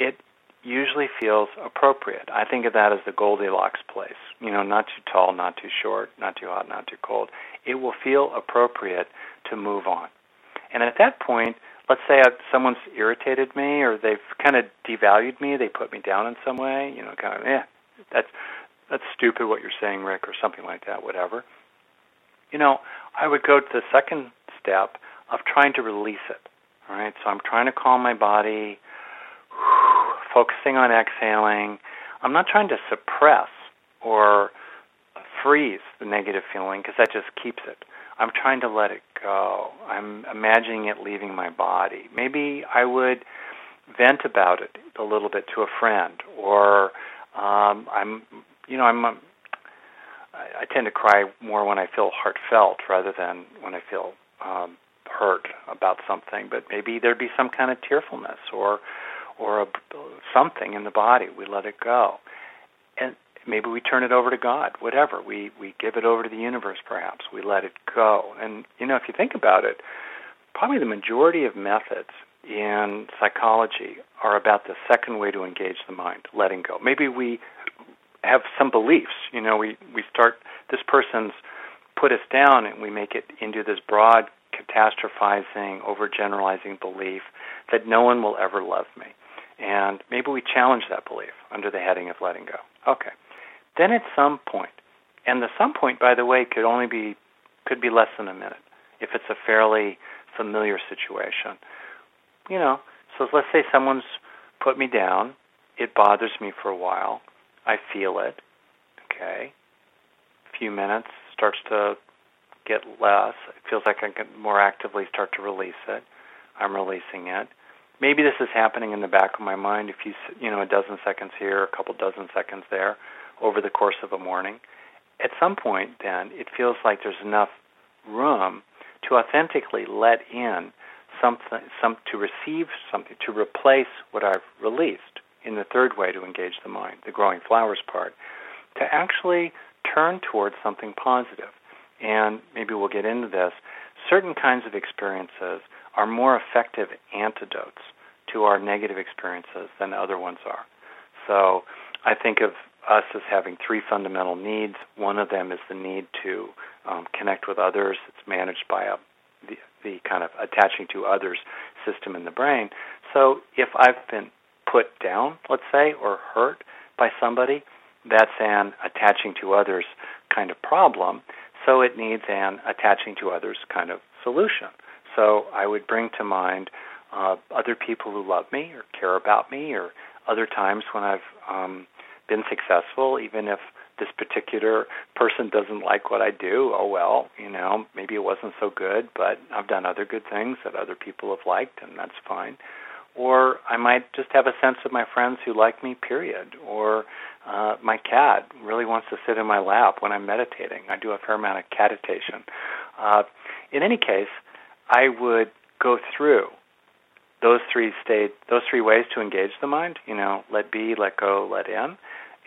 it usually feels appropriate. I think of that as the Goldilocks place. You know, not too tall, not too short, not too hot, not too cold. It will feel appropriate to move on. And at that point, let's say I've, someone's irritated me or they've kind of devalued me, they put me down in some way, you know, kind of, yeah, that's that's stupid what you're saying, Rick, or something like that, whatever. You know, I would go to the second step of trying to release it. All right, so I'm trying to calm my body focusing on exhaling. I'm not trying to suppress or freeze the negative feeling because that just keeps it. I'm trying to let it go. I'm imagining it leaving my body. Maybe I would vent about it a little bit to a friend, or um, I'm, you know, I'm. I tend to cry more when I feel heartfelt rather than when I feel um, hurt about something. But maybe there'd be some kind of tearfulness or or a, something in the body. We let it go. And maybe we turn it over to God, whatever. We, we give it over to the universe, perhaps. We let it go. And, you know, if you think about it, probably the majority of methods in psychology are about the second way to engage the mind, letting go. Maybe we have some beliefs. You know, we, we start, this person's put us down and we make it into this broad catastrophizing, overgeneralizing belief that no one will ever love me. And maybe we challenge that belief under the heading of letting go. Okay. Then at some point, and the some point, by the way, could only be could be less than a minute if it's a fairly familiar situation. You know, so let's say someone's put me down. It bothers me for a while. I feel it. Okay. A few minutes starts to get less. It feels like I can more actively start to release it. I'm releasing it maybe this is happening in the back of my mind a few you know a dozen seconds here a couple dozen seconds there over the course of a morning at some point, then, it feels like there's enough room to authentically let in something, some to receive something, to replace what I've released in the third way to engage the mind, the growing flowers part, to actually turn towards something positive. And maybe we'll get into this. Certain kinds of experiences are more effective antidotes to our negative experiences than other ones are. So I think of us as having three fundamental needs. One of them is the need to um, connect with others. It's managed by a, the, the kind of attaching to others system in the brain. So if I've been put down, let's say, or hurt by somebody, that's an attaching to others kind of problem. So it needs an attaching to others kind of solution. So I would bring to mind uh, other people who love me or care about me, or other times when I've um, been successful, even if this particular person doesn't like what I do. Oh well, you know, maybe it wasn't so good, but I've done other good things that other people have liked, and that's fine. Or I might just have a sense of my friends who like me, period. Or uh, my cat really wants to sit in my lap when I'm meditating. I do a fair amount of catitation. Uh, in any case, I would go through those three state those three ways to engage the mind. You know, let be, let go, let in,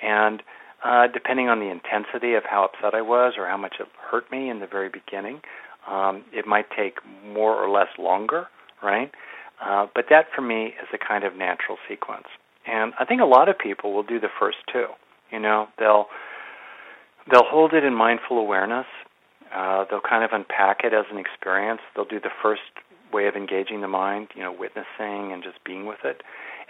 and uh, depending on the intensity of how upset I was or how much it hurt me in the very beginning, um, it might take more or less longer, right? Uh, but that for me is a kind of natural sequence, and I think a lot of people will do the first two. You know, they'll they'll hold it in mindful awareness. Uh, they'll kind of unpack it as an experience. They'll do the first way of engaging the mind, you know, witnessing and just being with it.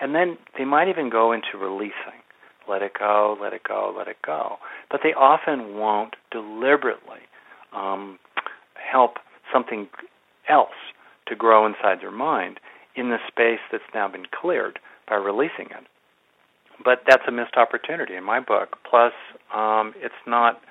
And then they might even go into releasing. Let it go, let it go, let it go. But they often won't deliberately um, help something else to grow inside their mind in the space that's now been cleared by releasing it. But that's a missed opportunity in my book. Plus, um, it's not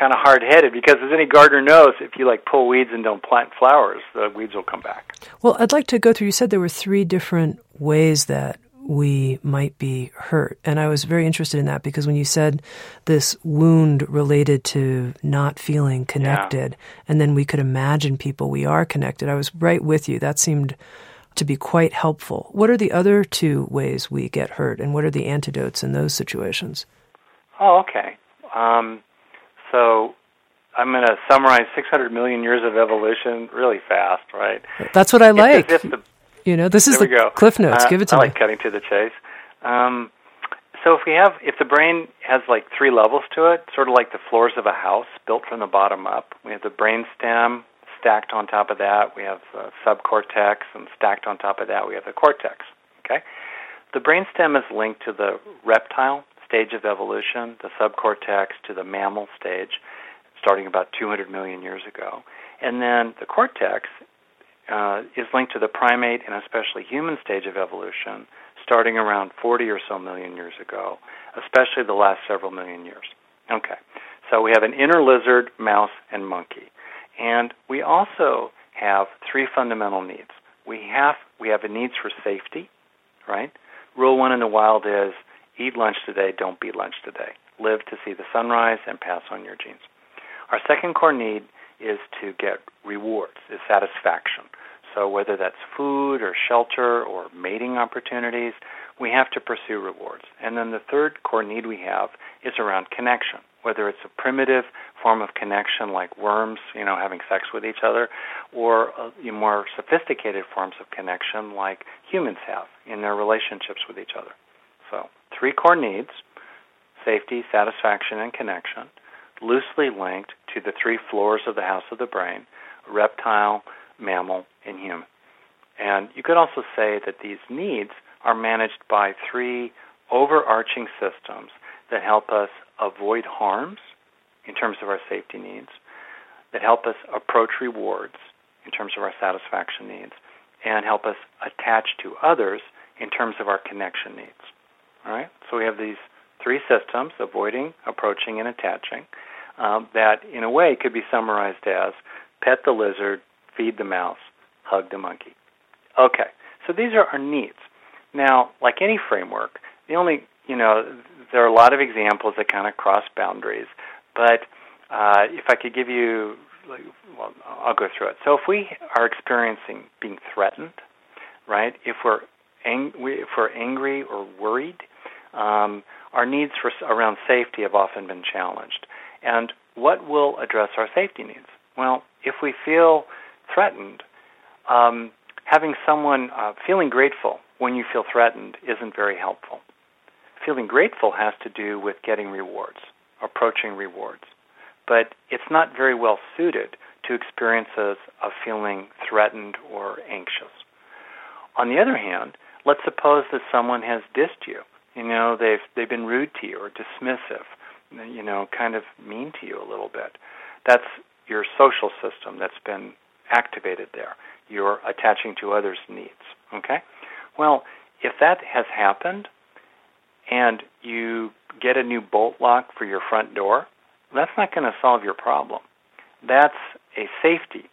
kind of hard headed because as any gardener knows, if you like pull weeds and don't plant flowers, the weeds will come back. Well, I'd like to go through. You said there were three different ways that we might be hurt. And I was very interested in that because when you said this wound related to not feeling connected, yeah. and then we could imagine people we are connected, I was right with you. That seemed to be quite helpful. What are the other two ways we get hurt, and what are the antidotes in those situations? Oh, okay. Um, so I'm going to summarize 600 million years of evolution really fast, right? That's what I like. The, you know, this is the go. cliff notes. Uh, Give it to I me. I like cutting to the chase. Um, so if we have, if the brain has like three levels to it, sort of like the floors of a house built from the bottom up, we have the brain stem stacked on top of that. We have the subcortex, and stacked on top of that, we have the cortex. Okay, the brain stem is linked to the reptile stage of evolution, the subcortex to the mammal stage, starting about 200 million years ago. And then the cortex uh, is linked to the primate and especially human stage of evolution, starting around 40 or so million years ago, especially the last several million years. Okay, so we have an inner lizard, mouse, and monkey. And we also have three fundamental needs. We have we have a needs for safety, right? Rule one in the wild is Eat lunch today, don't be lunch today. Live to see the sunrise and pass on your genes. Our second core need is to get rewards, is satisfaction. So whether that's food or shelter or mating opportunities, we have to pursue rewards. And then the third core need we have is around connection, whether it's a primitive form of connection like worms, you know, having sex with each other, or uh, more sophisticated forms of connection like humans have in their relationships with each other. So three core needs safety, satisfaction, and connection, loosely linked to the three floors of the house of the brain reptile, mammal, and human. And you could also say that these needs are managed by three overarching systems that help us avoid harms in terms of our safety needs, that help us approach rewards in terms of our satisfaction needs, and help us attach to others in terms of our connection needs. All right. So we have these three systems: avoiding, approaching, and attaching. Um, that, in a way, could be summarized as pet the lizard, feed the mouse, hug the monkey. Okay. So these are our needs. Now, like any framework, the only you know there are a lot of examples that kind of cross boundaries, but Uh, if I could give you, well, I'll go through it. So if we are experiencing being threatened, right? If we're ang- if we're angry or worried, um, our needs for around safety have often been challenged. And what will address our safety needs? Well, if we feel threatened, um, having someone uh, feeling grateful when you feel threatened isn't very helpful. Feeling grateful has to do with getting rewards, approaching rewards. But it's not very well suited to experiences of feeling threatened or anxious. On the other hand, let's suppose that someone has dissed you. You know, they've they've been rude to you or dismissive, you know, kind of mean to you a little bit. That's your social system that's been activated there. You're attaching to others' needs. Okay? Well, if that has happened and you get a new bolt lock for your front door, that's not going to solve your problem. That's a safety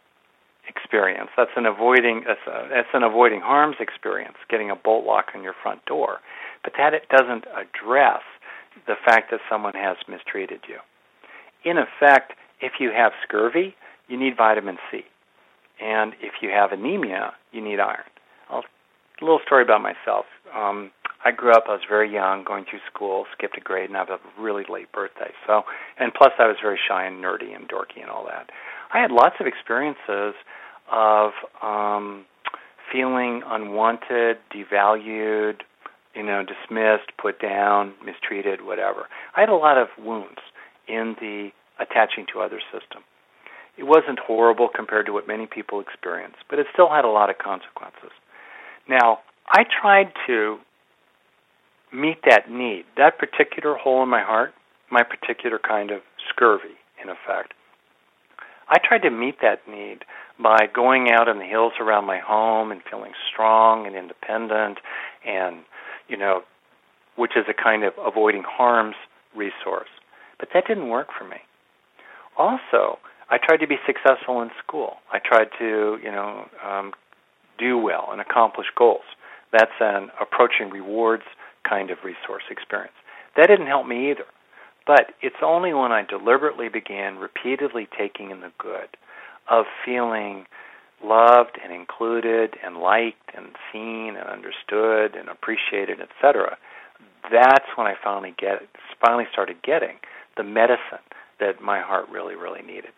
experience. That's an avoiding that's, a, that's an avoiding harms experience, getting a bolt lock on your front door. But that it doesn't address the fact that someone has mistreated you. In effect, if you have scurvy, you need vitamin C. And if you have anemia, you need iron. I'll, a little story about myself. Um, I grew up. I was very young, going through school, skipped a grade, and I have a really late birthday. So, and plus, I was very shy and nerdy and dorky and all that. I had lots of experiences of um, feeling unwanted, devalued, you know, dismissed, put down, mistreated, whatever. I had a lot of wounds in the attaching to other system. It wasn't horrible compared to what many people experience, but it still had a lot of consequences. Now, I tried to meet that need, that particular hole in my heart, my particular kind of scurvy, in effect. I tried to meet that need by going out in the hills around my home and feeling strong and independent and, you know, which is a kind of avoiding harms resource. But that didn't work for me. Also, I tried to be successful in school. I tried to, you know, um, do well and accomplish goals. That's an approaching rewards kind of resource experience. That didn't help me either. But it's only when I deliberately began repeatedly taking in the good of feeling loved and included and liked and seen and understood and appreciated, etc. That's when I finally get finally started getting the medicine that my heart really, really needed.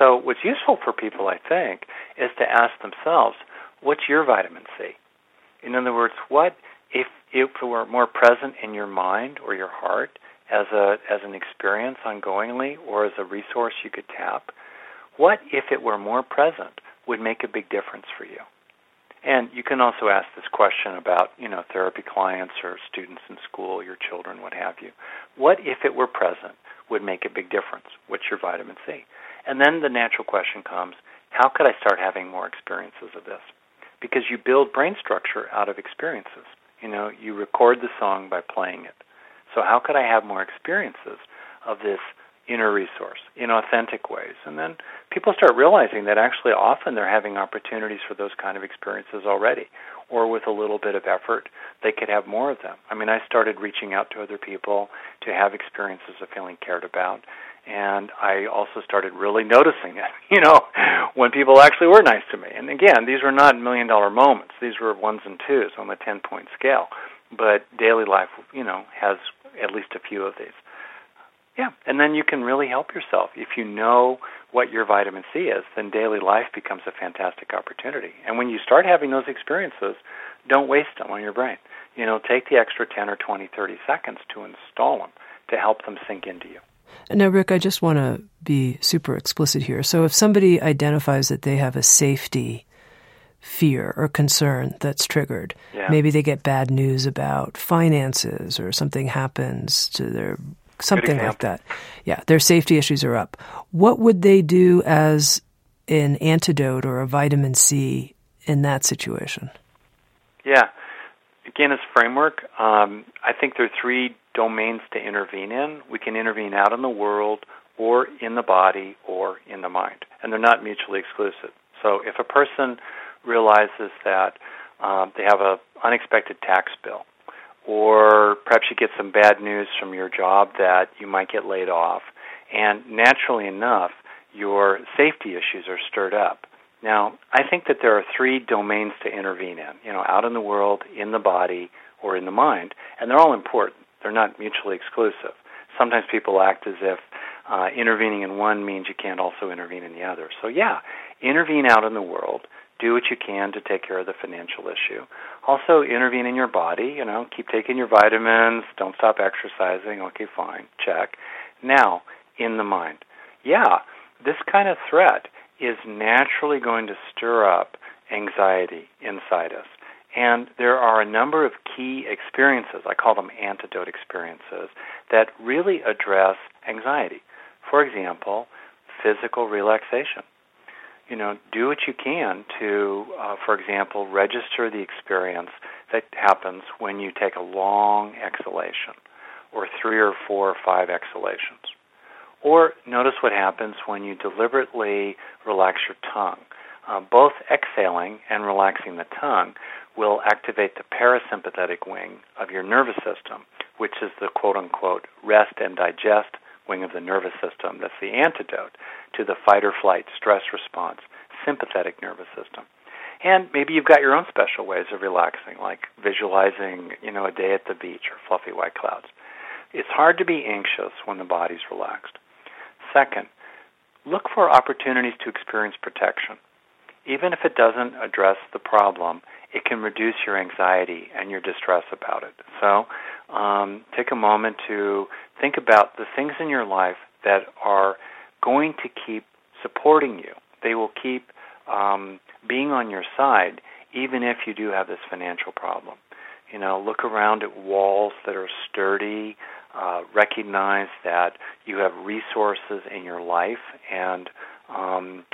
So what's useful for people, I think, is to ask themselves, what's your vitamin C? In other words, what if it were more present in your mind or your heart as a as an experience ongoingly or as a resource you could tap, what if it were more present would make a big difference for you? And you can also ask this question about, you know, therapy clients or students in school, your children, what have you. What if it were present would make a big difference? What's your vitamin C? And then the natural question comes, how could I start having more experiences of this? Because you build brain structure out of experiences. You know, you record the song by playing it. So how could I have more experiences of this inner resource in authentic ways? And then people start realizing that actually often they're having opportunities for those kind of experiences already. Or with a little bit of effort, they could have more of them. I mean, I started reaching out to other people to have experiences of feeling cared about and I also started really noticing it. You know, when people actually were nice to me. And again, these were not million dollar moments. These were ones and twos on the ten point scale. But daily life, you know, has at least a few of these. Yeah, and then you can really help yourself. If you know what your vitamin C is, then daily life becomes a fantastic opportunity. And when you start having those experiences, don't waste them on your brain. You know, take the extra 10 or 20, 30 seconds to install them to help them sink into you. Now, Rick, I just want to be super explicit here. So, if somebody identifies that they have a safety fear or concern that's triggered, yeah. maybe they get bad news about finances or something happens to their something like that. Yeah, their safety issues are up. What would they do as an antidote or a vitamin C in that situation? Yeah. Again, as framework, um, I think there are three domains to intervene in. We can intervene out in the world or in the body or in the mind, and they're not mutually exclusive. So if a person realizes that um, they have an unexpected tax bill, or perhaps you get some bad news from your job that you might get laid off, and naturally enough, your safety issues are stirred up. Now, I think that there are three domains to intervene in, you know, out in the world, in the body, or in the mind, and they're all important. They're not mutually exclusive. Sometimes people act as if uh, intervening in one means you can't also intervene in the other. So, yeah, intervene out in the world. Do what you can to take care of the financial issue. Also, intervene in your body. You know, keep taking your vitamins. Don't stop exercising. Okay, fine. Check. Now, in the mind. Yeah, this kind of threat is naturally going to stir up anxiety inside us. And there are a number of key experiences, I call them antidote experiences, that really address anxiety. For example, physical relaxation. You know, do what you can to, uh, for example, register the experience that happens when you take a long exhalation, or three or four or five exhalations. Or notice what happens when you deliberately relax your tongue. Uh, both exhaling and relaxing the tongue will activate the parasympathetic wing of your nervous system, which is the quote unquote rest and digest wing of the nervous system. That's the antidote to the fight or flight stress response, sympathetic nervous system. And maybe you've got your own special ways of relaxing, like visualizing, you know, a day at the beach or fluffy white clouds. It's hard to be anxious when the body's relaxed. Second, look for opportunities to experience protection. Even if it doesn't address the problem, it can reduce your anxiety and your distress about it. So, um, take a moment to think about the things in your life that are going to keep supporting you. They will keep um, being on your side, even if you do have this financial problem. You know, look around at walls that are sturdy, uh, recognize that you have resources in your life and um,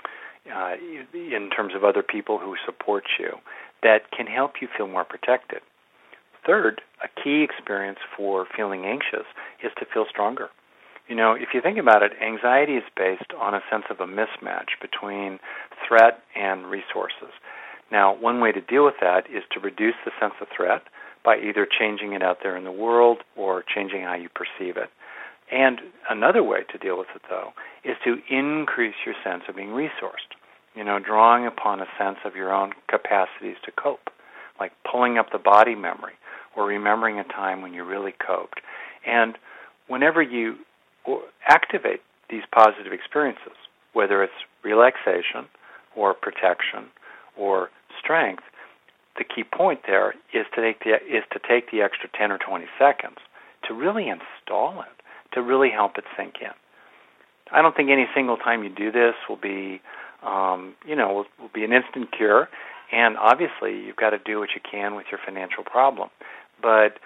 uh, in terms of other people who support you that can help you feel more protected. Third, a key experience for feeling anxious is to feel stronger. You know, if you think about it, anxiety is based on a sense of a mismatch between threat and resources. Now, one way to deal with that is to reduce the sense of threat by either changing it out there in the world or changing how you perceive it. And another way to deal with it, though, is to increase your sense of being resourced. You know, drawing upon a sense of your own capacities to cope, like pulling up the body memory or remembering a time when you really coped. And whenever you activate these positive experiences, whether it's relaxation or protection or strength, the key point there is to take the is to take the extra 10 or 20 seconds to really install it, to really help it sink in. I don't think any single time you do this will be, um, you know, will, will be an instant cure. And obviously, you've got to do what you can with your financial problem. But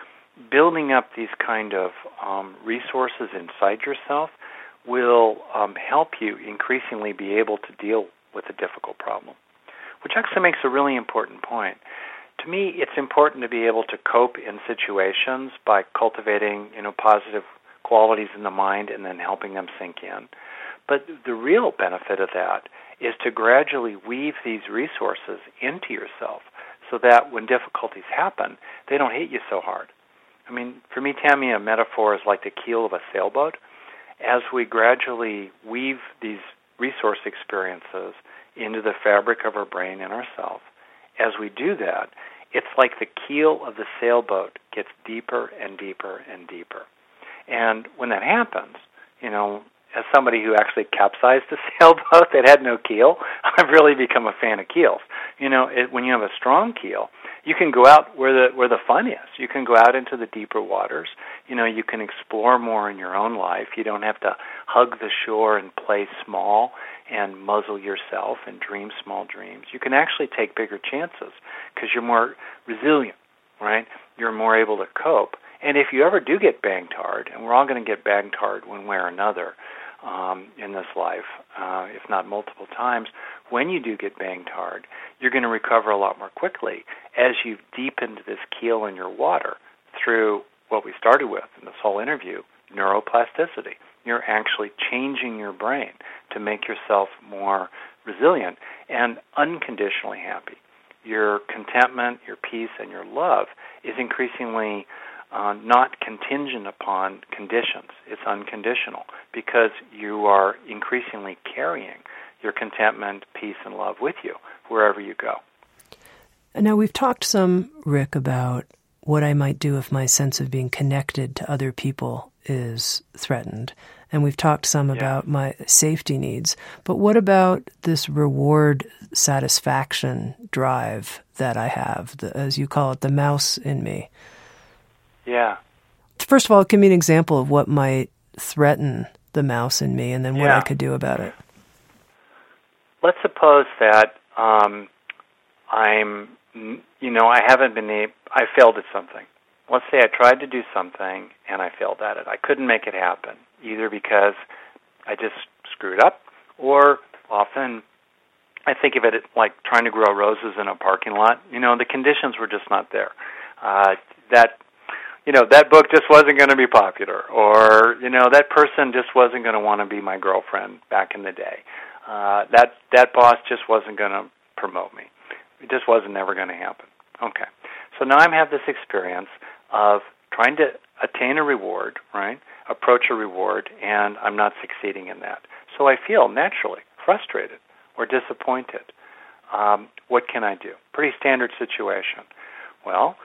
building up these kind of um, resources inside yourself will um, help you increasingly be able to deal with a difficult problem which actually makes a really important point. To me, it's important to be able to cope in situations by cultivating, you know, positive qualities in the mind and then helping them sink in. But the real benefit of that is to gradually weave these resources into yourself so that when difficulties happen, they don't hit you so hard. I mean, for me, Tami, a metaphor is like the keel of a sailboat. As we gradually weave these resource experiences into the fabric of our brain and ourself. As we do that, it's like the keel of the sailboat gets deeper and deeper and deeper. And when that happens, you know, as somebody who actually capsized a sailboat that had no keel, I've really become a fan of keels. You know, it, when you have a strong keel, you can go out where the where the fun is. You can go out into the deeper waters. You know, you can explore more in your own life. You don't have to hug the shore and play small and muzzle yourself and dream small dreams. You can actually take bigger chances because you're more resilient, right? You're more able to cope. And if you ever do get banged hard, and we're all going to get banged hard one way or another um, in this life, uh, if not multiple times, when you do get banged hard, you're going to recover a lot more quickly as you've deepened this keel in your water through what we started with in this whole interview neuroplasticity you're actually changing your brain to make yourself more resilient and unconditionally happy. Your contentment, your peace, and your love is increasingly uh, not contingent upon conditions. It's unconditional because you are increasingly carrying your contentment, peace, and love with you wherever you go. Now, we've talked some, Rick, about what I might do if my sense of being connected to other people is threatened. And we've talked some yeah. about my safety needs. But what about this reward satisfaction drive that I have, the, as you call it, the mouse in me? Yeah. First of all, give me an example of what might threaten the mouse in me and then what yeah. I could do about it. Let's suppose that um, I'm, you know, I haven't been able, I failed at something. Let's say I tried to do something and I failed at it. I couldn't make it happen, either because I just screwed up or often I think of it like trying to grow roses in a parking lot. You know, the conditions were just not there. Uh, that you know that book just wasn't going to be popular or you know that person just wasn't going to want to be my girlfriend back in the day. Uh that that boss just wasn't going to promote me. It just wasn't never going to happen. Okay. So now i have this experience of trying to attain a reward right? Approach a reward and i'm not succeeding in that. So i feel naturally frustrated or disappointed. Um, what can i do? Pretty standard situation. Well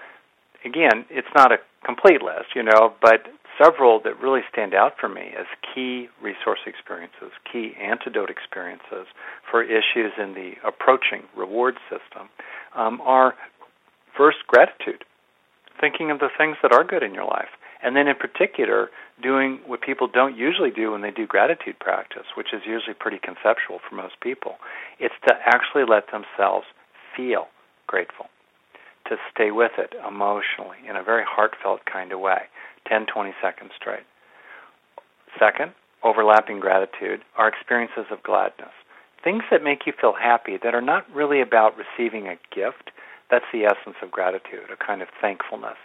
again, it's not a complete list, you know, but several that really stand out for me as key resource experiences, key antidote experiences for issues in the approaching reward system um, are first gratitude, thinking of the things that are good in your life, and then in particular doing what people don't usually do when they do gratitude practice, which is usually pretty conceptual for most people. It's to actually let themselves feel grateful to stay with it emotionally in a very heartfelt kind of way, 10, 20 seconds straight. Second, overlapping gratitude are experiences of gladness. Things that make you feel happy that are not really about receiving a gift. That's the essence of gratitude, a kind of thankfulness.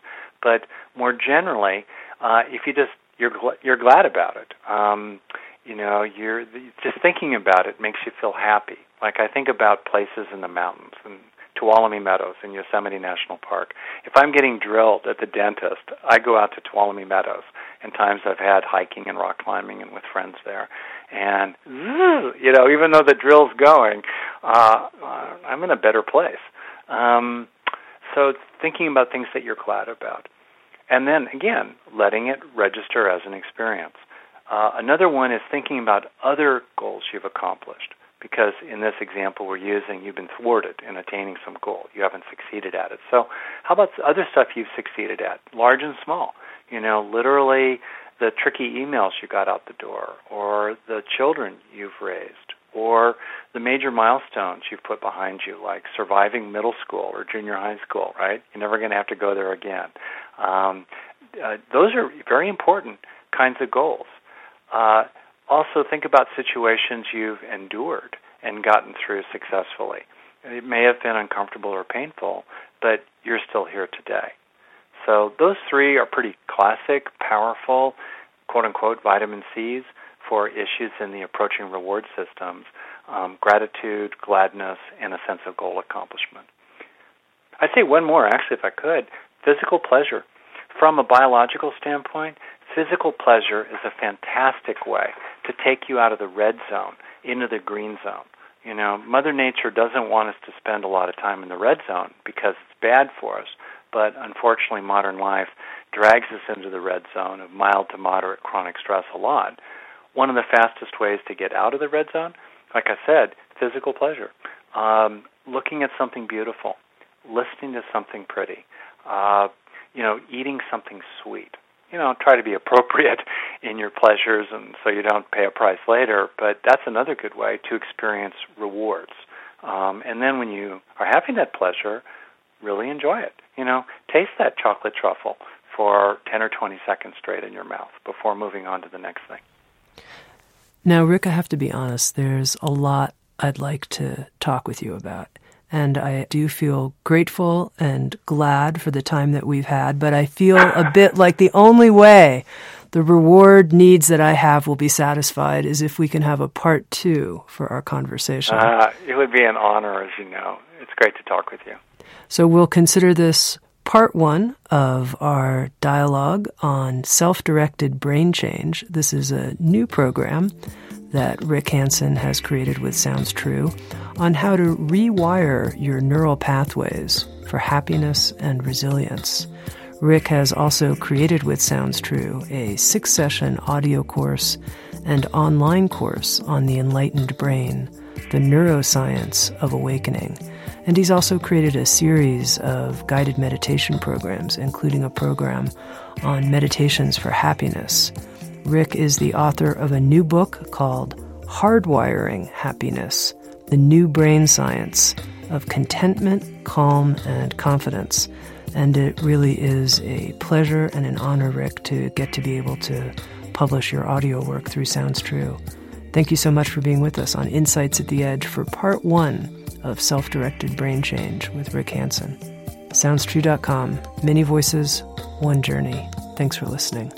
But more generally, uh, if you just you're gl- you're glad about it. Um, you know, you're just thinking about it makes you feel happy. Like I think about places in the mountains and Tuolumne Meadows in Yosemite National Park. If I'm getting drilled at the dentist, I go out to Tuolumne Meadows. And times I've had hiking and rock climbing and with friends there. And you know, even though the drill's going, uh, I'm in a better place. Um, so thinking about things that you're glad about, and then again, letting it register as an experience. Uh, another one is thinking about other goals you've accomplished because in this example we're using, you've been thwarted in attaining some goal. You haven't succeeded at it. So, how about other stuff you've succeeded at, large and small? You know, literally the tricky emails you got out the door, or the children you've raised, or the major milestones you've put behind you, like surviving middle school or junior high school, right? You're never going to have to go there again. Um, uh, those are very important kinds of goals. Uh, also, think about situations you've endured and gotten through successfully. It may have been uncomfortable or painful, but you're still here today. So, those three are pretty classic, powerful, quote unquote, vitamin C's for issues in the approaching reward systems um, gratitude, gladness, and a sense of goal accomplishment. I'd say one more, actually, if I could physical pleasure. From a biological standpoint, physical pleasure is a fantastic way to take you out of the red zone into the green zone. You know, Mother Nature doesn't want us to spend a lot of time in the red zone because it's bad for us. But unfortunately, modern life drags us into the red zone of mild to moderate chronic stress a lot. One of the fastest ways to get out of the red zone, like I said, physical pleasure. Um, looking at something beautiful, listening to something pretty, uh, you know, eating something sweet you know, try to be appropriate in your pleasures and so you don't pay a price later. But that's another good way to experience rewards. Um, and then when you are having that pleasure, really enjoy it. You know, taste that chocolate truffle for 10 or 20 seconds straight in your mouth before moving on to the next thing. Now, Rick, I have to be honest, there's a lot I'd like to talk with you about. And I do feel grateful and glad for the time that we've had, but I feel a bit like the only way the reward needs that I have will be satisfied is if we can have a part two for our conversation. Uh, it would be an honor, as you know. It's great to talk with you. So we'll consider this part one of our dialogue on self directed brain change. This is a new program that Rick Hanson has created with Sounds True on how to rewire your neural pathways for happiness and resilience. Rick has also created with Sounds True a six session audio course and online course on the enlightened brain, the neuroscience of awakening. And he's also created a series of guided meditation programs, including a program on meditations for happiness. Rick is the author of a new book called Hardwiring Happiness The New Brain Science of Contentment, Calm, and Confidence. And it really is a pleasure and an honor, Rick, to get to be able to publish your audio work through Sounds True. Thank you so much for being with us on Insights at the Edge for part one of Self Directed Brain Change with Rick Hanson. SoundsTrue.com. Many voices, one journey. Thanks for listening.